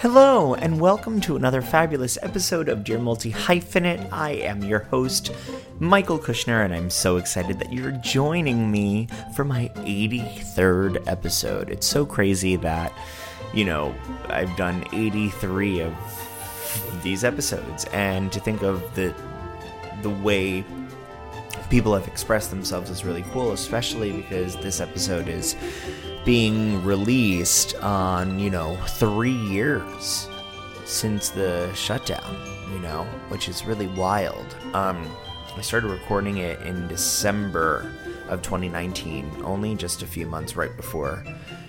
Hello, and welcome to another fabulous episode of Dear Multi Hyphenate. I am your host, Michael Kushner, and I'm so excited that you're joining me for my 83rd episode. It's so crazy that, you know, I've done 83 of these episodes, and to think of the the way people have expressed themselves is really cool, especially because this episode is being released on, you know, three years since the shutdown, you know, which is really wild. Um, I started recording it in December of 2019, only just a few months right before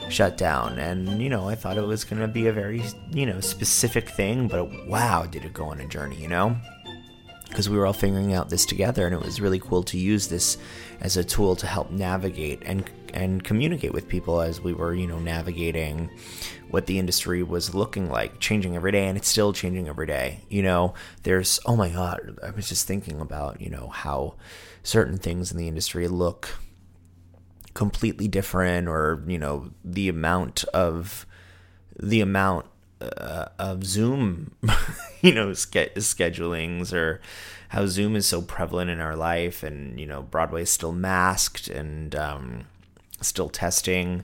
shutdown. And, you know, I thought it was going to be a very, you know, specific thing, but wow, did it go on a journey, you know? because we were all figuring out this together and it was really cool to use this as a tool to help navigate and and communicate with people as we were you know navigating what the industry was looking like changing every day and it's still changing every day. You know there's oh my god i was just thinking about you know how certain things in the industry look completely different or you know the amount of the amount uh, of Zoom, you know, ske- schedulings or how Zoom is so prevalent in our life, and you know, Broadway is still masked and um, still testing.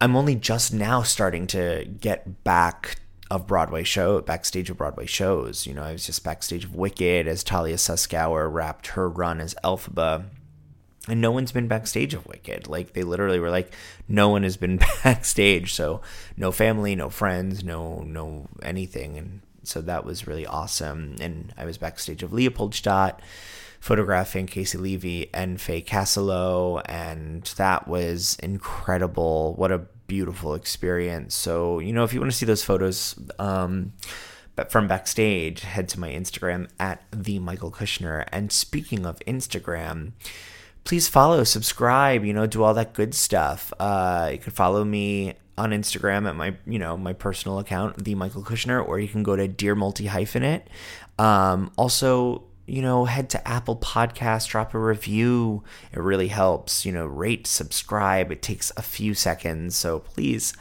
I'm only just now starting to get back of Broadway show backstage of Broadway shows. You know, I was just backstage of Wicked as Talia Suskauer wrapped her run as Elphaba and no one's been backstage of Wicked. Like they literally were like, no one has been backstage, so no family, no friends, no no anything, and so that was really awesome. And I was backstage of Leopoldstadt, photographing Casey Levy and Faye Castelow, and that was incredible. What a beautiful experience. So you know, if you want to see those photos. Um, but from backstage, head to my Instagram at the Michael Kushner. And speaking of Instagram, please follow, subscribe, you know, do all that good stuff. Uh, you can follow me on Instagram at my, you know, my personal account, the Michael Kushner, or you can go to Dear Multi Hyphenate. Um, also, you know, head to Apple Podcast, drop a review. It really helps. You know, rate, subscribe. It takes a few seconds, so please.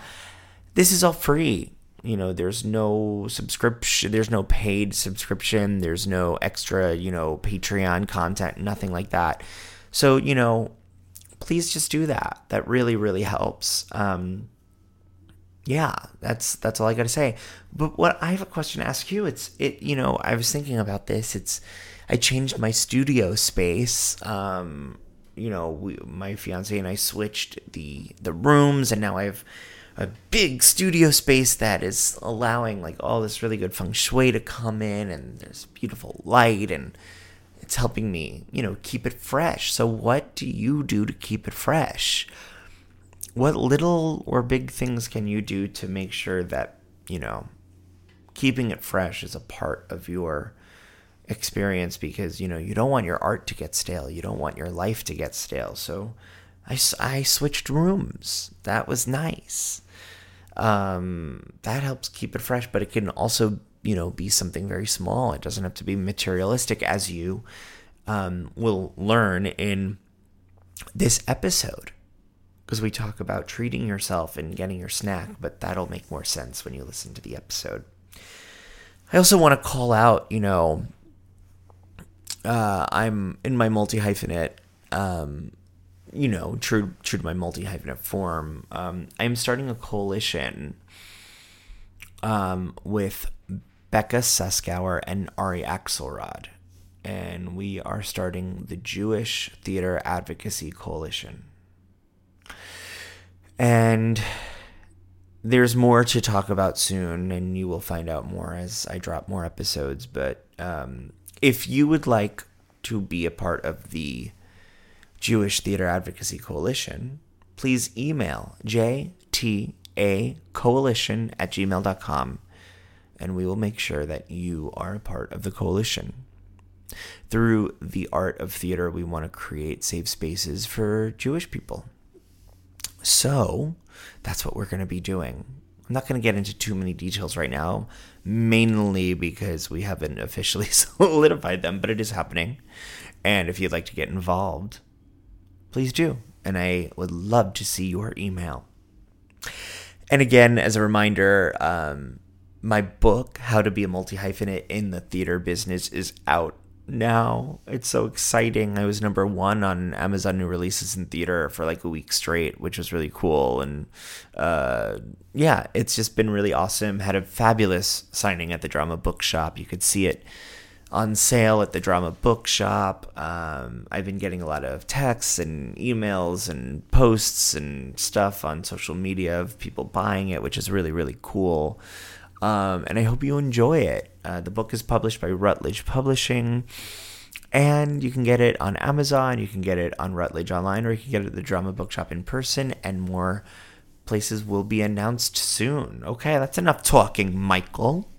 This is all free. You know, there's no subscription, there's no paid subscription, there's no extra, you know, Patreon content, nothing like that. So, you know, please just do that. That really, really helps. Um, yeah, that's that's all I got to say. But what I have a question to ask you. It's it. You know, I was thinking about this. It's I changed my studio space. Um, you know, we, my fiance and I switched the the rooms, and now I have a big studio space that is allowing like all this really good feng shui to come in, and there's beautiful light and it's helping me, you know, keep it fresh. So, what do you do to keep it fresh? What little or big things can you do to make sure that, you know, keeping it fresh is a part of your experience because, you know, you don't want your art to get stale. You don't want your life to get stale. So, I, I switched rooms. That was nice. Um, that helps keep it fresh, but it can also you know be something very small it doesn't have to be materialistic as you um, will learn in this episode because we talk about treating yourself and getting your snack but that'll make more sense when you listen to the episode I also want to call out, you know, uh, I'm in my multi hyphenate, um, you know, true true to my multi hyphenate form. Um, I'm starting a coalition um, with Becca Suskauer and Ari Axelrod, and we are starting the Jewish Theater Advocacy Coalition. And there's more to talk about soon, and you will find out more as I drop more episodes. But um, if you would like to be a part of the Jewish Theater Advocacy Coalition, please email jtacoalition at gmail.com and we will make sure that you are a part of the coalition. Through the art of theater, we want to create safe spaces for Jewish people. So that's what we're going to be doing. I'm not going to get into too many details right now, mainly because we haven't officially solidified them, but it is happening. And if you'd like to get involved, please do. And I would love to see your email. And again, as a reminder, um, my book, How to Be a Multi Hyphenate in the Theater Business, is out now. It's so exciting. I was number one on Amazon new releases in theater for like a week straight, which was really cool. And uh, yeah, it's just been really awesome. Had a fabulous signing at the Drama Bookshop. You could see it on sale at the Drama Bookshop. Um, I've been getting a lot of texts and emails and posts and stuff on social media of people buying it, which is really, really cool. Um, and I hope you enjoy it. Uh, the book is published by Routledge Publishing, and you can get it on Amazon, you can get it on Routledge Online, or you can get it at the Drama Bookshop in person, and more places will be announced soon. Okay, that's enough talking, Michael.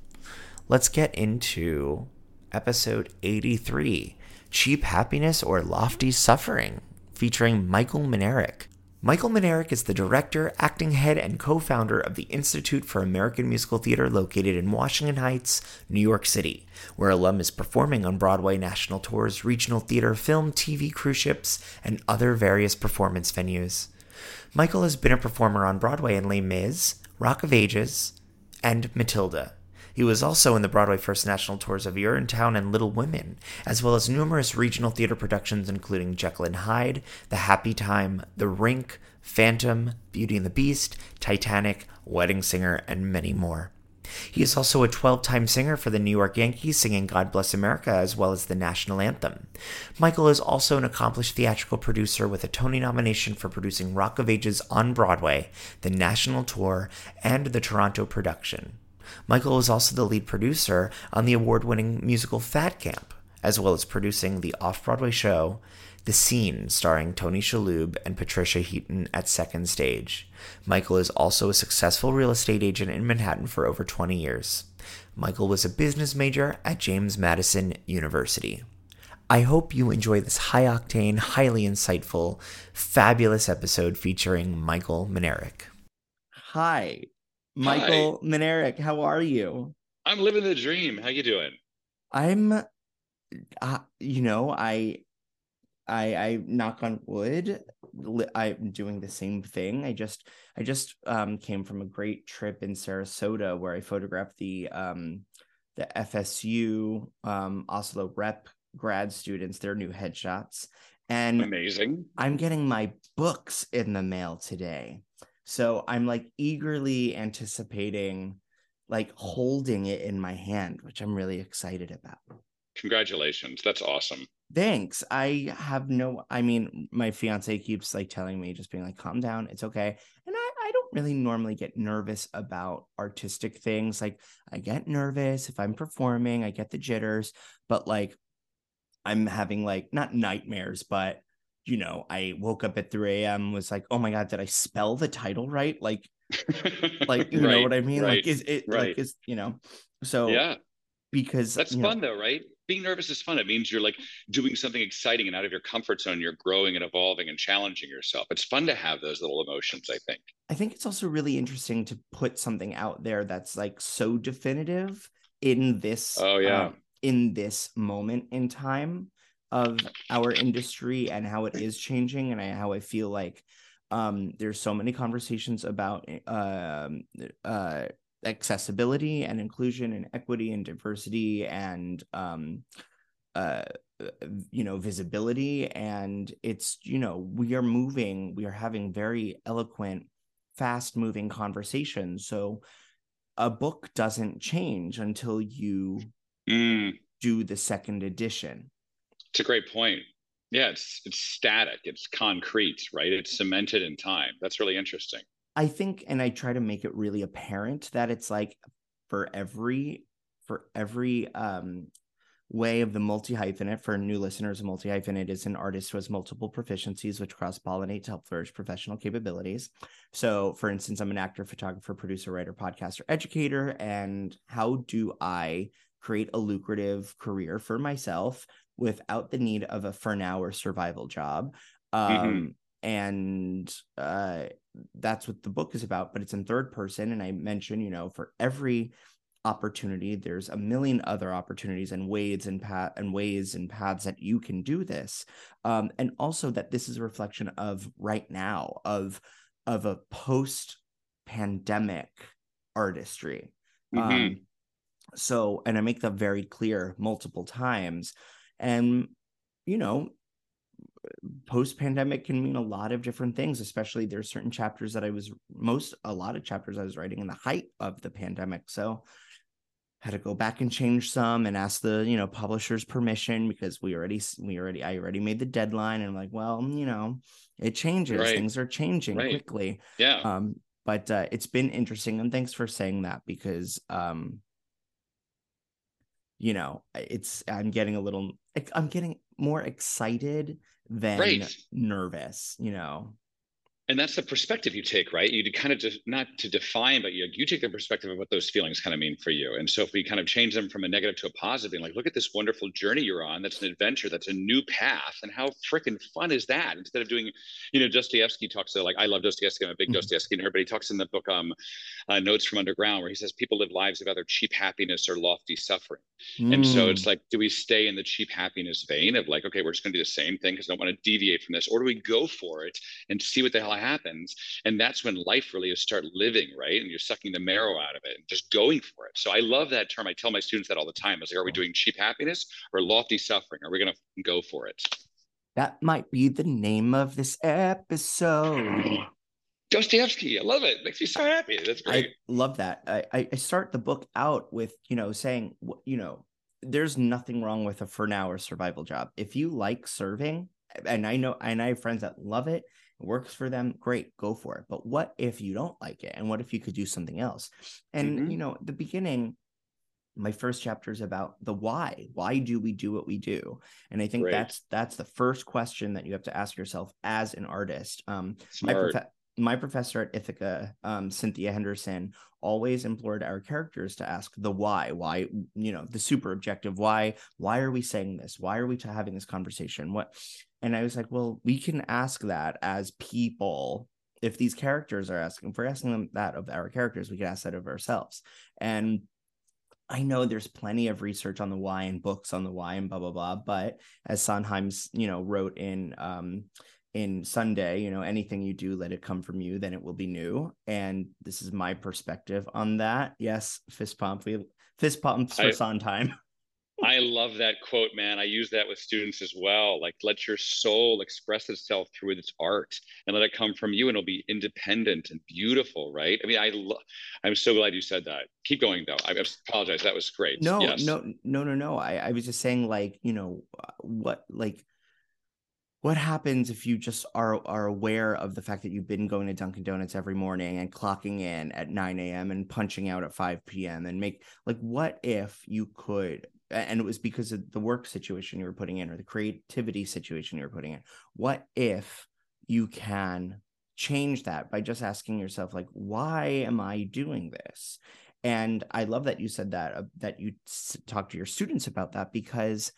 Let's get into episode 83 Cheap Happiness or Lofty Suffering, featuring Michael Minarik. Michael Minarik is the director, acting head, and co founder of the Institute for American Musical Theater located in Washington Heights, New York City, where alum is performing on Broadway national tours, regional theater, film, TV, cruise ships, and other various performance venues. Michael has been a performer on Broadway in Les Mis, Rock of Ages, and Matilda. He was also in the Broadway First National Tours of Urinetown and Little Women, as well as numerous regional theater productions including Jekyll and Hyde, The Happy Time, The Rink, Phantom, Beauty and the Beast, Titanic, Wedding Singer, and many more. He is also a 12 time singer for the New York Yankees, singing God Bless America as well as the national anthem. Michael is also an accomplished theatrical producer with a Tony nomination for producing Rock of Ages on Broadway, the national tour, and the Toronto production. Michael is also the lead producer on the award winning musical Fat Camp, as well as producing the off Broadway show The Scene, starring Tony Shalhoub and Patricia Heaton at Second Stage. Michael is also a successful real estate agent in Manhattan for over 20 years. Michael was a business major at James Madison University. I hope you enjoy this high octane, highly insightful, fabulous episode featuring Michael Minarik. Hi, Michael Hi. How are you? I'm living the dream. How you doing? I'm uh, you know, I I I knock on wood, li- I'm doing the same thing. I just I just um came from a great trip in Sarasota where I photographed the um the FSU um Asolo rep grad students their new headshots and Amazing. I'm getting my books in the mail today. So I'm like eagerly anticipating like holding it in my hand, which I'm really excited about. Congratulations. That's awesome. Thanks. I have no I mean, my fiance keeps like telling me just being like calm down, it's okay. And I I don't really normally get nervous about artistic things. Like I get nervous if I'm performing, I get the jitters, but like I'm having like not nightmares, but you know, I woke up at 3 a.m. was like, oh my god, did I spell the title right? Like, like you know what I mean? right, Like, is it right. like is you know? So yeah, because that's you know, fun though, right? Being nervous is fun. It means you're like doing something exciting and out of your comfort zone. You're growing and evolving and challenging yourself. It's fun to have those little emotions, I think. I think it's also really interesting to put something out there that's like so definitive in this Oh, yeah. um, in this moment in time of our industry and how it is changing and I, how I feel like um there's so many conversations about um uh accessibility and inclusion and equity and diversity and um uh you know visibility. And it's you know we are moving we are having very eloquent fast moving conversations. So a book doesn't change until you Mm, do the second edition it's a great point. Yeah, it's it's static, it's concrete, right? It's cemented in time. That's really interesting. I think, and I try to make it really apparent that it's like for every for every um way of the multi hyphenate for new listeners, a multi hyphenate is an artist who has multiple proficiencies which cross pollinate to help flourish professional capabilities. So, for instance, I'm an actor, photographer, producer, writer, podcaster, educator, and how do I create a lucrative career for myself without the need of a for now or survival job? Um, Mhm. and uh that's what the book is about but it's in third person and i mention you know for every opportunity there's a million other opportunities and ways and path and ways and paths that you can do this um and also that this is a reflection of right now of of a post pandemic artistry Mhm. um so and i make that very clear multiple times and you know post pandemic can mean a lot of different things especially there's certain chapters that i was most a lot of chapters i was writing in the height of the pandemic so had to go back and change some and ask the you know publisher's permission because we already we already i already made the deadline and I'm like well you know it changes Right. things are changing Right. quickly Yeah. um but uh, it's been interesting and thanks for saying that because um you know it's i'm getting a little i'm getting more excited than nervous you know and that's the perspective you take right? You kind of just not to define but you, you take the perspective of what those feelings kind of mean for you. And so if we kind of change them from a negative to a positive being like look at this wonderful journey you're on. That's an adventure. That's a new path. And how freaking fun is that? Instead of doing you know dostoevsky talks to like i love dostoevsky. I'm a big Mhm. dostoevsky nerd but he talks in the book um uh, notes from underground where he says people live lives of either cheap happiness or lofty suffering. And so Mm. it's like, do we stay in the cheap happiness vein of like, okay, we're just going to do the same thing because I don't want to deviate from this, or do we go for it and see what the hell happens? And that's when life really is start living, right? And you're sucking the marrow out of it and just going for it. So I love that term. I tell my students that all the time. I was like, are we doing cheap happiness or lofty suffering? Are we going to go for it? that might be the name of this episode Dostoevsky, I love it. Makes me so happy. That's great. I love that. I, I start the book out with, you know, saying, you know, there's nothing wrong with a for now or survival job. If you like serving, and I know, and I have friends that love it works for them, great, go for it. But what if you don't like it? And what if you could do something else? And, Mhm. you know, the beginning, my first chapter is about the why. Why do we do what we do? And I think that's that's the first question that you have to ask yourself as an artist. Um, my, Smart. My professor at Ithaca, um, Cynthia Henderson, always implored our characters to ask the why. Why, you know, the super objective why. Why are we saying this? Why are we having this conversation? What? And I was like, well, we can ask that as people. If these characters are asking, if we're asking them that of our characters, we can ask that of ourselves. And I know there's plenty of research on the why and books on the why and blah blah blah. But as Sondheim's, you know, wrote in um in Sunday, you know, anything you do, let it come from you, then it will be new. And this is my perspective on that. Yes, fist pump. We fist pumps for I- Sondheim. I love that quote, man. I use that with students as well. Like, let your soul express itself through its art and let it come from you, and it'll be independent and beautiful, right? I mean, I lo- I'm so glad you said that. Keep going, though. I apologize. That was great. No, yes. no, no, no, no. I, I was just saying, like, you know, uh, what, like, what happens if you just are are aware of the fact that you've been going to Dunkin' Donuts every morning and clocking in at 9 a.m. and punching out at 5 p.m. and make like, what if you could? And it was because of the work situation you were putting in or the creativity situation you were putting in. What if you can change that by just asking yourself, like, why am I doing this? and i love that you said that uh, that you s- talk to your students about that because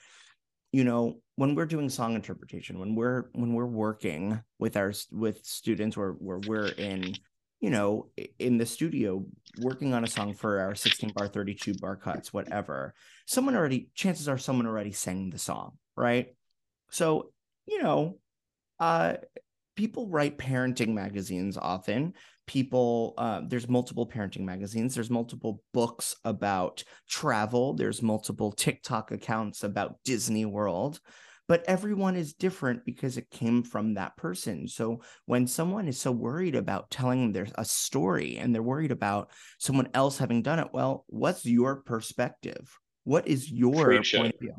you know when we're doing song interpretation when we're when we're working with our with students or where we're in you know in the studio working on a song for our 16 bar 32 bar cuts whatever someone already chances are someone already sang the song right? So you know uh people write parenting magazines often people uh, there's multiple parenting magazines there's multiple books about travel there's multiple tiktok accounts about disney world but everyone is different because it came from that person. So when someone is so worried about telling their a story and they're worried about someone else having done it well what's your perspective? What is your point of view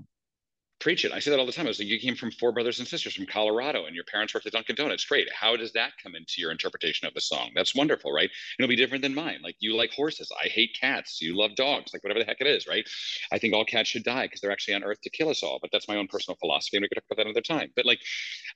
preach it. I say that all the time. I was like, you came from four brothers and sisters from Colorado, and your parents worked at Dunkin' Donuts. Great. How does that come into your interpretation of the song? That's wonderful, right? It'll be different than mine. Like you like horses. I hate cats. You love dogs. Like whatever the heck it is, right? I think all cats should die because they're actually on Earth to kill us all. But that's my own personal philosophy, and we could talk about that another time. But like,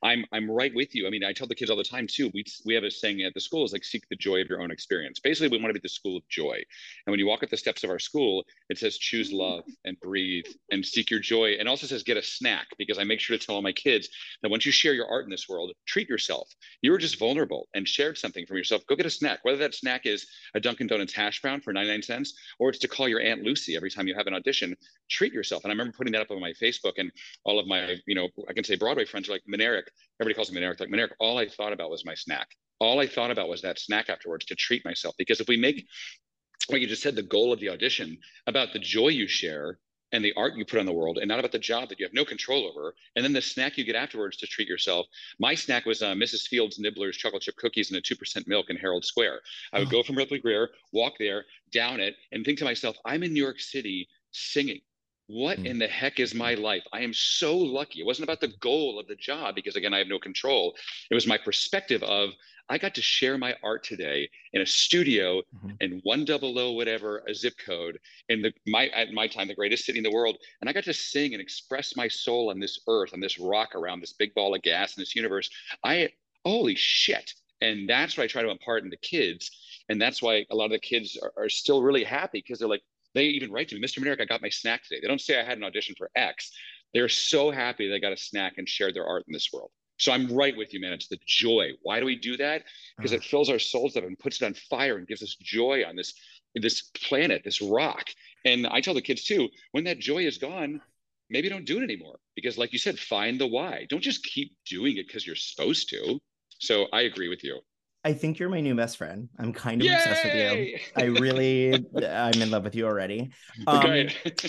I'm I'm right with you. I mean, I tell the kids all the time too. We we have a saying at the school is like seek the joy of your own experience. Basically, we want to be the school of joy. And when you walk up the steps of our school, it says choose mm-hmm. love and breathe and seek your joy, and also says get a snack because I make sure to tell all my kids that once you share your art in this world, treat yourself. You were just vulnerable and shared something from yourself. Go get a snack, whether that snack is a Dunkin' Donuts hash brown for 99 cents or it's to call your Aunt Lucy every time you have an audition. Treat yourself. And I remember putting that up on my Facebook, and all of my, you know, I can say Broadway friends are like, Minarik, everybody calls me Minarik, like Minarik, all I thought about was my snack. All I thought about was that snack afterwards to treat myself. Because if we make what you just said, the goal of the audition about the joy you share and the art you put on the world and not about the job that you have no control over and then the snack you get afterwards to treat yourself. My snack was uh, mrs fields nibblers chocolate chip cookies and a 2% milk in herald square. I would go from ripley grier walk there down it and think to myself i'm in new york city singing what in the heck is my life? I am so lucky. It wasn't about the goal of the job because, again, I have no control. It was my perspective of I got to share my art today in a studio Mhm. in one double O whatever a zip code in the my at my time the greatest city in the world, and I got to sing and express my soul on this earth on this rock around this big ball of gas in this universe. I holy shit, and that's what I try to impart in the kids, and that's why a lot of the kids are, are still really happy because they're like they even write to me, Mr. Minarik, I got my snack today. They don't say I had an audition for X. They're so happy they got a snack and shared their art in this world. So I'm right with you, man. It's the joy. Why do we do that? Because it ah. fills our souls up and puts it on fire and gives us joy on this this planet, this rock. And I tell the kids too, when that joy is gone, maybe don't do it anymore. Because like you said, find the why. Don't just keep doing it because you're supposed to. So I agree with you. I think you're my new best friend. I'm kind of obsessed with you. I really, I'm in love with you already. Um.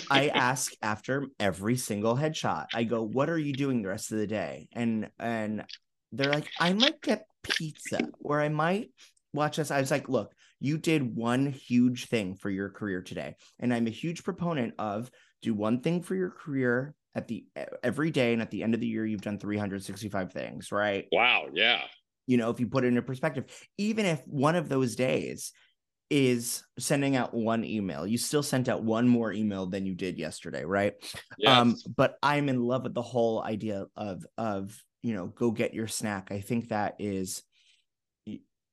I ask after every single headshot. I go, "What are you doing the rest of the day?" And and they're like, "I might get pizza, or I might watch this." I was like, "Look, you did one huge thing for your career today, and I'm a huge proponent of do one thing for your career at the every day, and at the end of the year, you've done 365 things, right? wow. Yeah. You know if you put it into perspective even if one of those days is sending out one email you still sent out one more email than you did yesterday right? Yes. um but i'm in love with the whole idea of of you know go get your snack. I think that is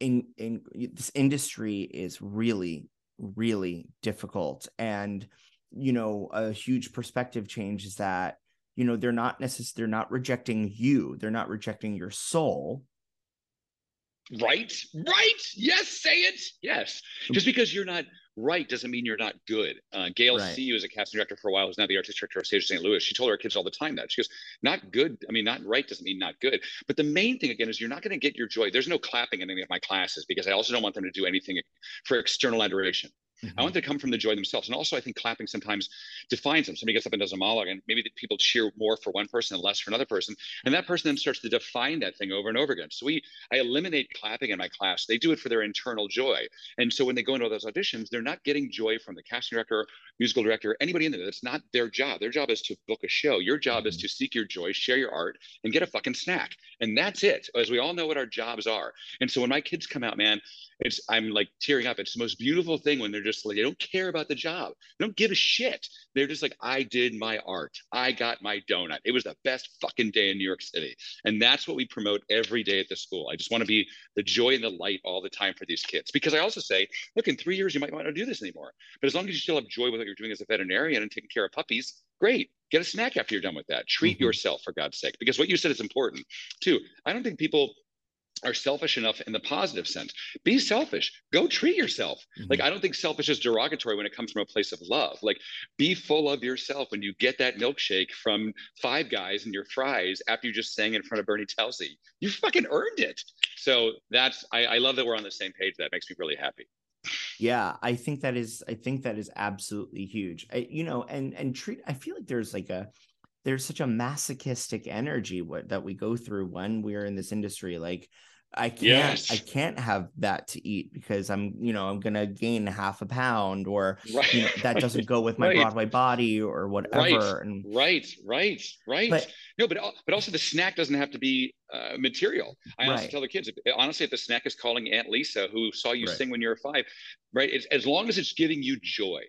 in in this industry is really really difficult. And you know a huge perspective change is that you know they're not necessarily they're not rejecting you. They're not rejecting your soul Right? Right? Yes, say it. Yes. Just because you're not right doesn't mean you're not good. Uh, Gail Right. Seay, who was a casting director for a while, who's now the artistic director of Stage of St. Louis, she told her kids all the time that. She goes, not good. I mean, not right doesn't mean not good. But the main thing, again, is you're not going to get your joy. There's no clapping in any of my classes because I also don't want them to do anything for external adoration. I want mm-hmm. them to come from the joy themselves. And also, I think clapping sometimes defines them. Somebody gets up and does a monologue, and maybe the people cheer more for one person and less for another person. And that person then starts to define that thing over and over again. So we, I eliminate clapping in my class. They do it for their internal joy. And so when they go into those auditions, they're not getting joy from the casting director, musical director, anybody in there. That's not their job. Their job is to book a show. Your job is mm-hmm. to seek your joy, share your art, and get a fucking snack. And that's it. As we all know what our jobs are. And so when my kids come out, man, it's I'm like tearing up. It's the most beautiful thing when they're just like they don't care about the job. They don't give a shit. They're just like, I did my art. I got my donut. It was the best fucking day in New York City. And that's what we promote every day at the school. I just want to be the joy and the light all the time for these kids. Because I also say, look, in three years you might not want to do this anymore. But as long as you still have joy with what you're doing as a veterinarian and taking care of puppies, great. Get a snack after you're done with that. Treat Mhm. yourself for God's sake. Because what you said is important too. I don't think people are selfish enough in the positive sense. Be selfish. Go treat yourself. Mm-hmm. Like I don't think selfish is derogatory when it comes from a place of love. Like be full of yourself when you get that milkshake from Five Guys and your fries after you just sang in front of Bernie Telsey. You fucking earned it. So that's I, I love that we're on the same page. That makes me really happy. Yeah, I think that is I think that is absolutely huge. I, you know, and and treat I feel like there's like a there's such a masochistic energy what, that we go through when we're in this industry like I can't yes. I can't have that to eat because I'm you know I'm gonna gain half a pound or right. you know, that doesn't go with my right. Broadway body or whatever. Right, and, right, right, right. But, no, but but also the snack doesn't have to be uh, material. I also tell the kids honestly, if the snack is calling Aunt Lisa who saw you sing when you were five, right? It's, as long as it's giving you joy,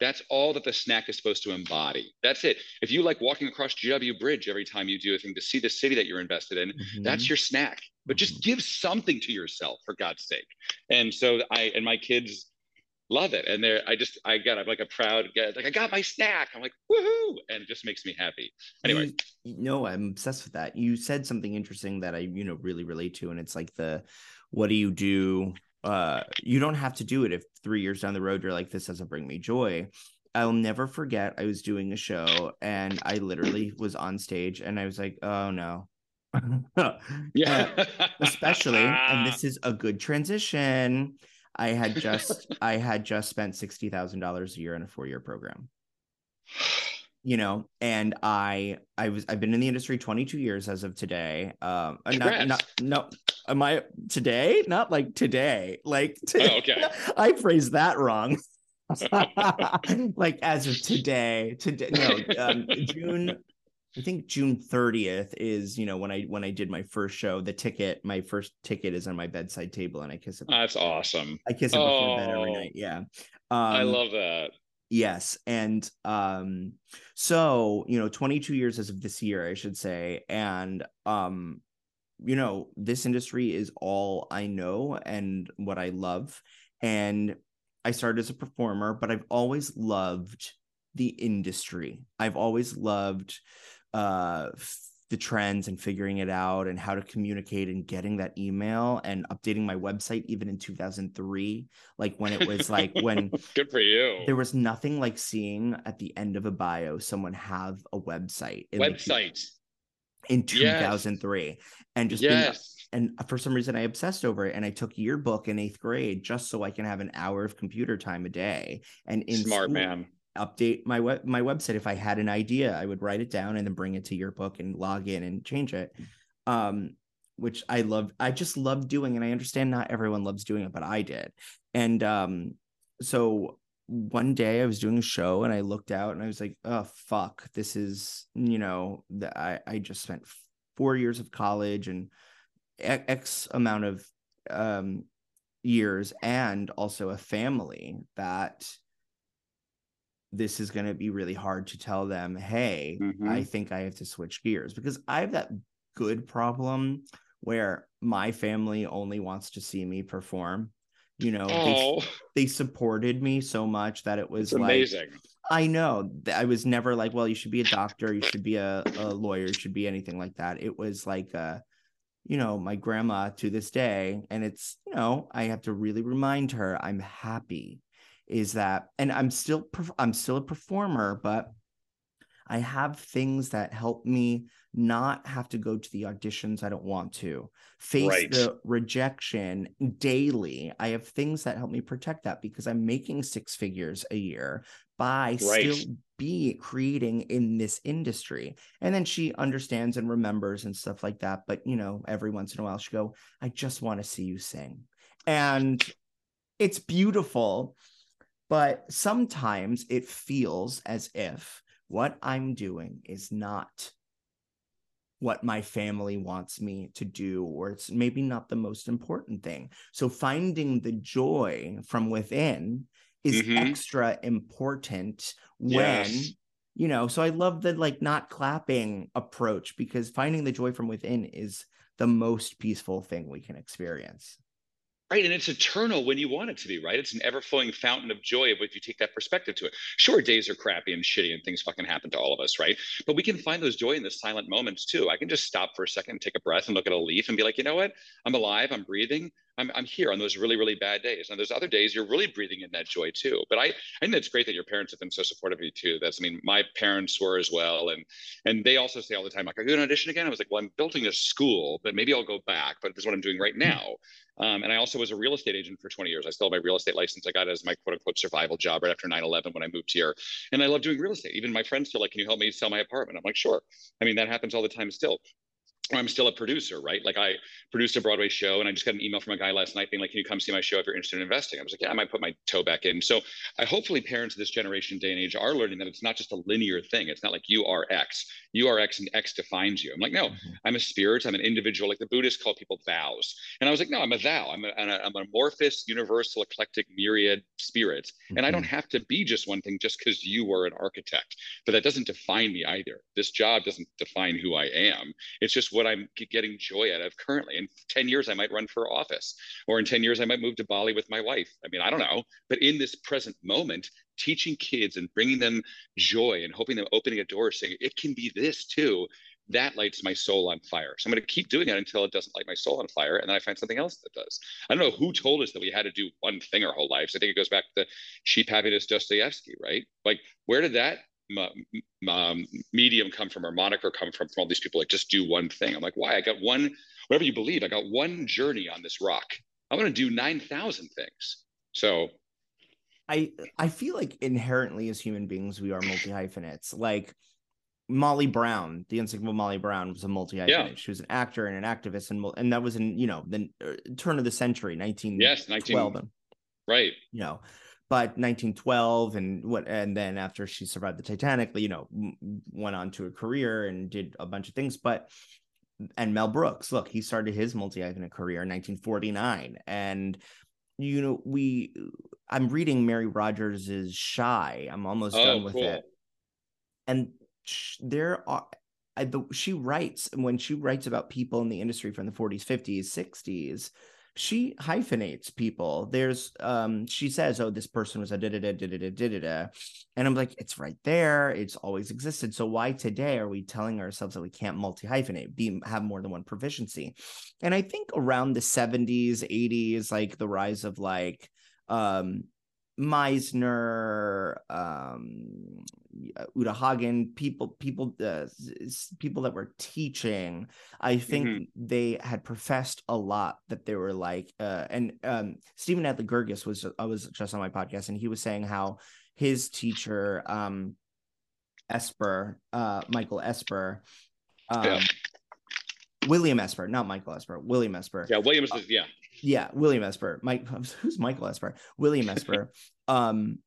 that's all that the snack is supposed to embody. That's it. If you like walking across GW Bridge every time you do a thing to see the city that you're invested in, mm-hmm. that's your snack. But just mm-hmm. give something to yourself for God's sake. And so I and my kids love it. And they're I just I got I'm like a proud like I got my snack. I'm like woohoo, and it just makes me happy. Anyway, you, no, I'm obsessed with that. You said something interesting that I you know really relate to, and it's like the what do you do uh you don't have to do it if three years down the road you're like this doesn't bring me joy. I'll never forget i was doing a show and i literally was on stage and i was like oh no. Yeah. Uh, especially and this is a good transition i had just i had just spent $60000 a year in a four-year program you know and i i was i've been in the industry 22 years as of today um not, not no am i today not like today like today. Oh, okay i phrased that wrong like as of today today no um june I think June 30th is, you know, when I when I did my first show, the ticket, my first ticket is on my bedside table and I kiss it. That's awesome. I kiss it before oh, bed every night. Yeah. Um, I love that. Yes. And um, so, you know, 22 years as of this year, I should say. And um, you know, this industry is all I know and what I love. And I started as a performer, but I've always loved the industry. I've always loved uh the trends and figuring it out and how to communicate and getting that email and updating my website even in 2003 like when it was like when good for you there was nothing like seeing at the end of a bio someone have a website in website in 2003 yes. and just yes. being, and for some reason I obsessed over it and I took yearbook in eighth grade just so I can have an hour of computer time a day and in smart school, man update my web my website. If i had an idea i would write it down and then bring it to your book and log in and change it. Um which i love i just love doing and i understand not everyone loves doing it but i did. And um so one day i was doing a show and i looked out and i was like oh fuck this is you know that i i just spent four years of college and x amount of um years and also a family that this is going to be really hard to tell them, hey, mm-hmm. I think I have to switch gears because I have that good problem where my family only wants to see me perform. You know, oh. they, they, supported me so much that it was like, amazing. I know I was never like, well, you should be a doctor, you should be a, a lawyer, you should be anything like that. It was like, uh, you know, my grandma to this day, and it's, you know, I have to really remind her I'm happy is that and i'm still i'm still a performer but i have things that help me not have to go to the auditions i don't want to face right. the rejection daily i have things that help me protect that because i'm making six figures a year by right. still be creating in this industry and then she understands and remembers and stuff like that but you know every once in a while she go i just want to see you sing and it's beautiful but sometimes it feels as if what I'm doing is not what my family wants me to do, or it's maybe not the most important thing. So finding the joy from within is mm-hmm. extra important when yes. you know so i love the like not clapping approach because finding the joy from within is the most peaceful thing we can experience Right. And it's eternal when you want it to be, right? It's an ever flowing fountain of joy if you take that perspective to it. Sure, days are crappy and shitty and things fucking happen to all of us, right? But we can find those joy in the silent moments too. I can just stop for a second, take a breath, and look at a leaf and be like, you know what? I'm alive, I'm breathing. I'm, I'm here on those really, really bad days. And there's other days you're really breathing in that joy too. But I, I think that's great that your parents have been so supportive of you too. That's, I mean, my parents were as well. And and they also say all the time, like, are you going to audition again? I was like, well, I'm building a school, but maybe I'll go back. But this is what I'm doing right now. Um, and I also was a real estate agent for 20 years. I still have my real estate license. I got it as my quote unquote survival job right after 9 11 when I moved here. And I love doing real estate. Even my friends are like, can you help me sell my apartment? I'm like, sure. I mean, that happens all the time still. I'm still a producer, right? Like I produced a Broadway show and I just got an email from a guy last night being like, can you come see my show if you're interested in investing? I was like, yeah, I might put my toe back in. So I hopefully parents of this generation day and age are learning that it's not just a linear thing. It's not like you are X, you are X and X defines you. I'm like, no, mm-hmm. I'm a spirit. I'm an individual. Like the Buddhists call people vows. And I was like, no, I'm a thou. I'm, a, I'm an amorphous, universal, eclectic, myriad spirit. Mm-hmm. And I don't mm-hmm. have to be just one thing just because you were an architect, but that doesn't define me either. This job doesn't define who I am. It's just what I'm getting joy out of currently. In 10 years, I might run for office, or in 10 years, I might move to Bali with my wife. I mean, I don't know. But in this present moment, teaching kids and bringing them joy and hoping them opening a door saying, it can be this too, that lights my soul on fire. So I'm going to keep doing it until it doesn't light my soul on fire. And then I find something else that does. I don't know who told us that we had to do one thing our whole lives. I think it goes back to cheap happiness Dostoevsky, right? Like, where did that um, medium come from or moniker come from from all these people like just do one thing i'm like why i got one whatever you believe i got one journey on this rock i'm going to do 9000 things so i i feel like inherently as human beings we are multi hyphenates like Molly Brown, the unsinkable Molly Brown, was a multi hyphenate. Yeah. She was an actor and an activist, and and that was in you know the uh, turn of the century, nineteen yes, nineteen right. You know, but 1912 and what and then after she survived the titanic you know went on to a career and did a bunch of things but and mel brooks look he started his multi-hyphenate career in 1949 and you know we i'm reading mary rodgers's shy i'm almost oh, done with cool. it and there are I, the, she writes when she writes about people in the industry from the 40s 50s 60s she hyphenates people. There's um she says, Oh, this person was a da da da da da da da And I'm like, it's right there. It's always existed. So why today are we telling ourselves that we can't multi-hyphenate, be have more than one proficiency? And I think around the 70s, 80s, like the rise of like um Meisner, um, Uta Hagen, people, people, uh, people that were teaching. I think mm-hmm. they had professed a lot that they were like, uh, and um, Stephen Adly Guirgis was I was just on my podcast, and he was saying how his teacher, um, Esper, uh, Michael Esper, um, yeah. William Esper, not Michael Esper, William Esper. Yeah, William is, yeah yeah, William Esper. Mike, who's Michael Esper? William Esper. um,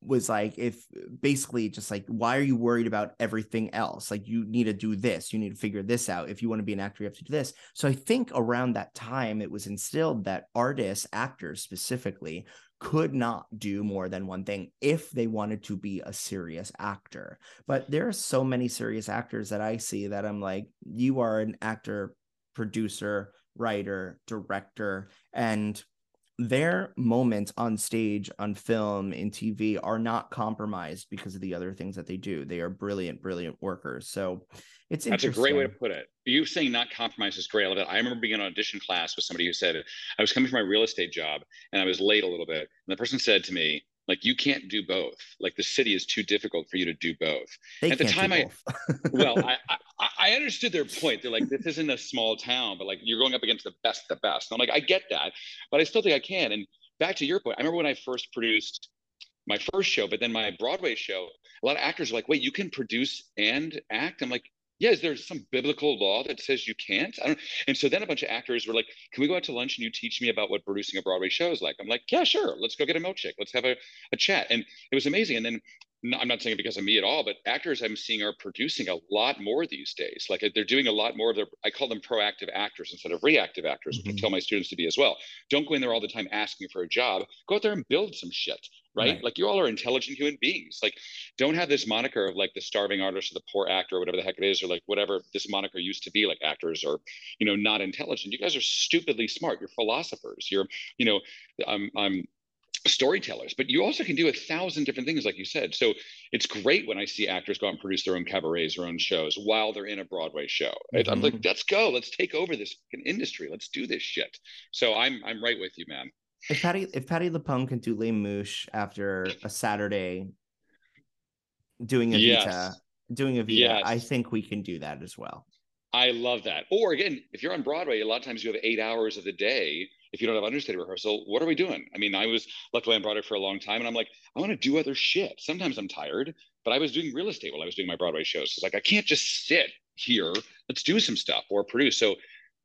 was like if basically just like why are you worried about everything else? Like you need to do this. You need to figure this out. If you want to be an actor you have to do this. So i think around that time it was instilled that artists actors specifically could not do more than one thing if they wanted to be a serious actor. But there are so many serious actors that i see that i'm like you are an actor producer writer, director, and their moments on stage, on film, in TV are not compromised because of the other things that they do. They are brilliant, brilliant workers. So it's interesting that's a great way to put it. You saying not compromised is great. I love it. I remember being in an audition class with somebody who said I was coming from my real estate job and I was late a little bit, and the person said to me, like you can't do both. Like the city is too difficult for you to do both. They at the time i well I, I, I understood their point. They're like this isn't a small town but like you're going up against the best the best. And i'm like i get that but i still think i can. And back to your point i remember when i first produced my first show but then my broadway show a lot of actors are like wait you can produce and act? I'm like yeah, is there some biblical law that says you can't? I don't, and so then a bunch of actors were like, can we go out to lunch and you teach me about what producing a Broadway show is like? I'm like, yeah, sure. Let's go get a milkshake. Let's have a, a chat. And it was amazing. And then I'm not saying it because of me at all, but actors I'm seeing are producing a lot more these days. Like they're doing a lot more of their, I call them proactive actors instead of reactive actors, mm-hmm. which I tell my students to be as well. Don't go in there all the time asking for a job. Go out there and build some shit right? Right. Like you all are intelligent human beings. Like don't have this moniker of like the starving artist or the poor actor or whatever the heck it is, or like whatever this moniker used to be, like actors are, you know, not intelligent. You guys are stupidly smart. You're philosophers. You're, you know, I'm I'm storytellers, but you also can do a thousand different things, like you said. So it's great when I see actors go out and produce their own cabarets, their own shows while they're in a Broadway show. Mm-hmm. I'm like, let's go, let's take over this industry, let's do this shit. So I'm I'm right with you, man. If Patty if Patti LuPone can do Les Mouche after a Saturday doing a yes. doing Evita, yes. I think we can do that as well. I love that. Or again, if you're on Broadway, a lot of times you have eight hours of the day if you don't have understudy rehearsal, what are we doing? I mean, I was luckily on Broadway for a long time, and I'm like, I want to do other shit. Sometimes I'm tired, but I was doing real estate while I was doing my Broadway shows. It's like I can't just sit here. Let's do some stuff or produce. So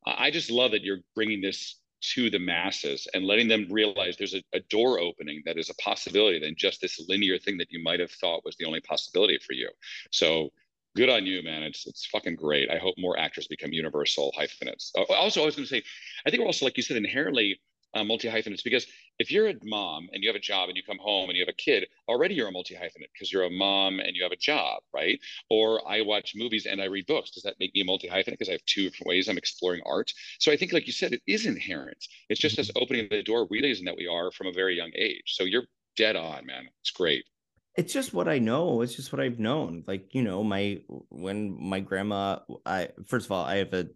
I just love that you're bringing this to the masses and letting them realize there's a, a door opening that is a possibility than just this linear thing that you might have thought was the only possibility for you. So good on you, man. It's it's fucking great. I hope more actors become universal hyphenates. Uh, also, I was going to say, I think we're also like you said, inherently uh, multi hyphenates because if you're a mom and you have a job and you come home and you have a kid, already you're a multi hyphenate because you're a mom and you have a job, right? Or I watch movies and I read books. Does that make me a multi hyphenate because I have two different ways I'm exploring art? So I think, like you said, it is inherent. It's just us opening the door, realizing that we are from a very young age. So you're dead on, man. It's great it's just what I know. It's just what I've known. Like, you know, my when my grandma I first of all, I have a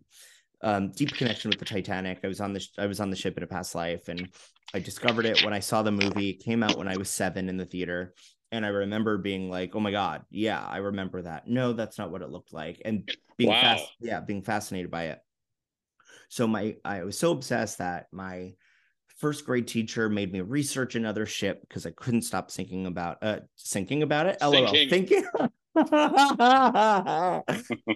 um, deep connection with the Titanic. I was on the I was on the ship in a past life and I discovered it when I saw the movie. It came out when I was 7 in the theater. And I remember being like, "Oh my god, yeah, I remember that." No, that's not what it looked like, and being wow. fast, yeah, being fascinated by it. So my, I was so obsessed that my first grade teacher made me research another ship because I couldn't stop thinking about uh thinking about it. LOL. Thinking.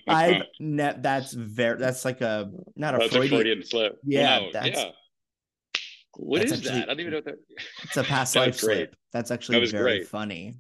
I've ne- that's very that's like a not a that's Freudian, a Freudian slip. Yeah, no, that's yeah. What that's is actually, that? I don't even know what that. It's a past life slip. That's actually that very great. funny.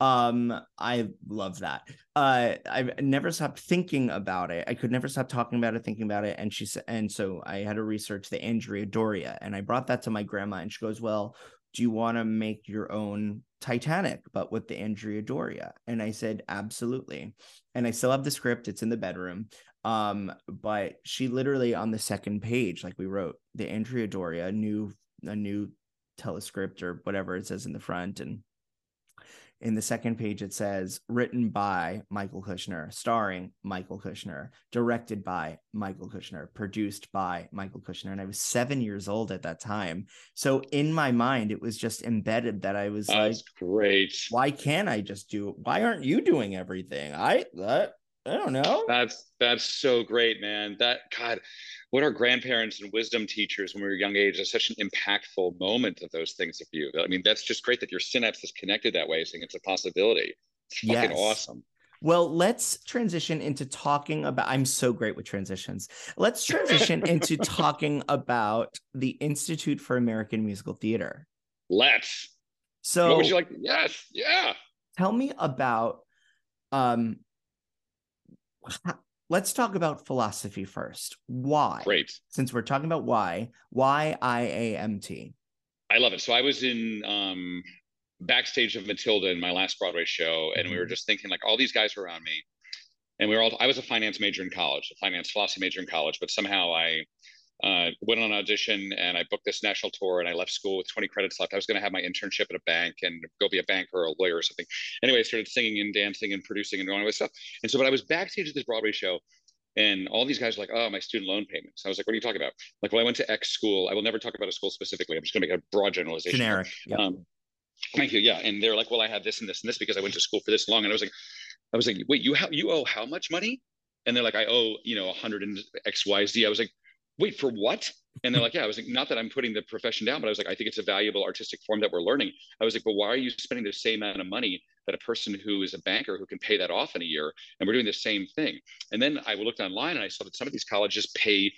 Um, I love that. Uh, I've never stopped thinking about it. I could never stop talking about it, thinking about it. And she said, and so I had to research the Andrea Doria, and I brought that to my grandma, and she goes, "Well, do you want to make your own Titanic, but with the Andrea Doria?" And I said, "Absolutely." And I still have the script; it's in the bedroom. Um, but she literally on the second page, like we wrote the Andrea Doria, a new a new telescript or whatever it says in the front, and in the second page it says written by Michael Kushner, starring Michael Kushner, directed by Michael Kushner, produced by Michael Kushner. And I was seven years old at that time. So in my mind, it was just embedded that I was That's like, great. Why can't I just do why aren't you doing everything? I that I don't know. That's that's so great, man. That God, what our grandparents and wisdom teachers when we were young age is such an impactful moment of those things of you. I mean, that's just great that your synapse is connected that way, saying it's a possibility. It's fucking yes. awesome. Well, let's transition into talking about. I'm so great with transitions. Let's transition into talking about the Institute for American Musical Theater. Let's. So, what would you like? Yes, yeah. Tell me about um let's talk about philosophy first. Why? Great. Since we're talking about why, why IAMT? I love it. So I was in um, backstage of Matilda in my last Broadway show, and we were mm-hmm. just thinking like all these guys were around me, and we were all. I was a finance major in college, a finance philosophy major in college, but somehow I uh, went on an audition and I booked this national tour and I left school with 20 credits left. I was going to have my internship at a bank and go be a banker or a lawyer or something. Anyway, I started singing and dancing and producing and doing all this stuff. And so, but I was backstage at this Broadway show and all these guys were like, oh, my student loan payments. I was like, what are you talking about? Like, well, I went to X school. I will never talk about a school specifically. I'm just going to make a broad generalization. Generic. Yep. Um, thank you. Yeah. And they're like, well, I have this and this and this because I went to school for this long. And I was like, I was like, wait, you have, you owe how much money? And they're like, I owe, you know, 100 and X, Y, Z. I was like, wait, for what? And they're like, yeah, I was like, not that I'm putting the profession down, but I was like, I think it's a valuable artistic form that we're learning. I was like, but why are you spending the same amount of money that a person who is a banker who can pay that off in a year? And we're doing the same thing. And then I looked online and I saw that some of these colleges pay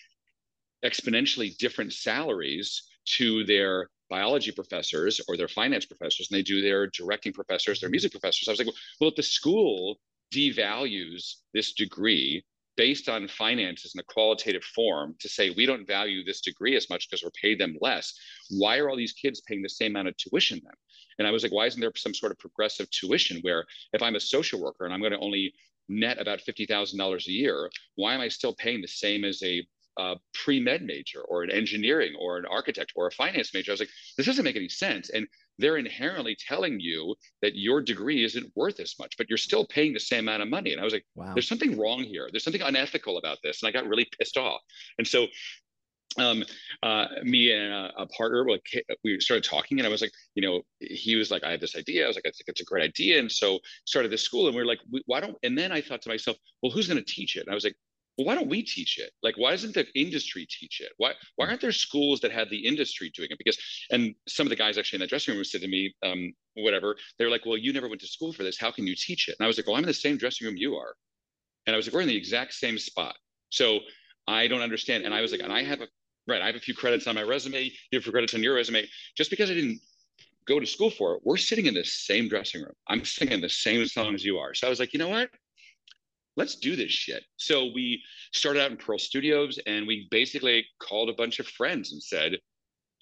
exponentially different salaries to their biology professors or their finance professors, and they do their directing professors, their music professors. I was like, well, if the school devalues this degree based on finances in a qualitative form to say we don't value this degree as much because we're paid them less. Why are all these kids paying the same amount of tuition then? And I was like, why isn't there some sort of progressive tuition where if I'm a social worker and I'm going to only net about $50,000 a year, why am I still paying the same as a uh, pre-med major or an engineering or an architect or a finance major? I was like, this doesn't make any sense. And they're inherently telling you that your degree isn't worth as much, but you're still paying the same amount of money. And I was like, wow. there's something wrong here. There's something unethical about this. And I got really pissed off. And so um, uh, me and a, a, partner, like we started talking, and I was like, you know, he was like, I have this idea. I was like, I think it's a great idea, and so started this school, and we are like, why don't? And then I thought to myself, well, who's going to teach it? And I was like, well, why don't we teach it? Like, why doesn't the industry teach it? Why why aren't there schools that have the industry doing it? Because and some of the guys actually in the dressing room said to me, um, whatever, they were like, well, you never went to school for this. How can you teach it? And I was like, well, I'm in the same dressing room you are, and I was like, we're in the exact same spot. So I don't understand. And I was like, and I have a right, I have a few credits on my resume. You have credits on your resume. Just because I didn't go to school for it, we're sitting in the same dressing room. I'm singing the same songs you are. So I was like, you know what? Let's do this shit. So we started out in Pearl Studios and we basically called a bunch of friends and said,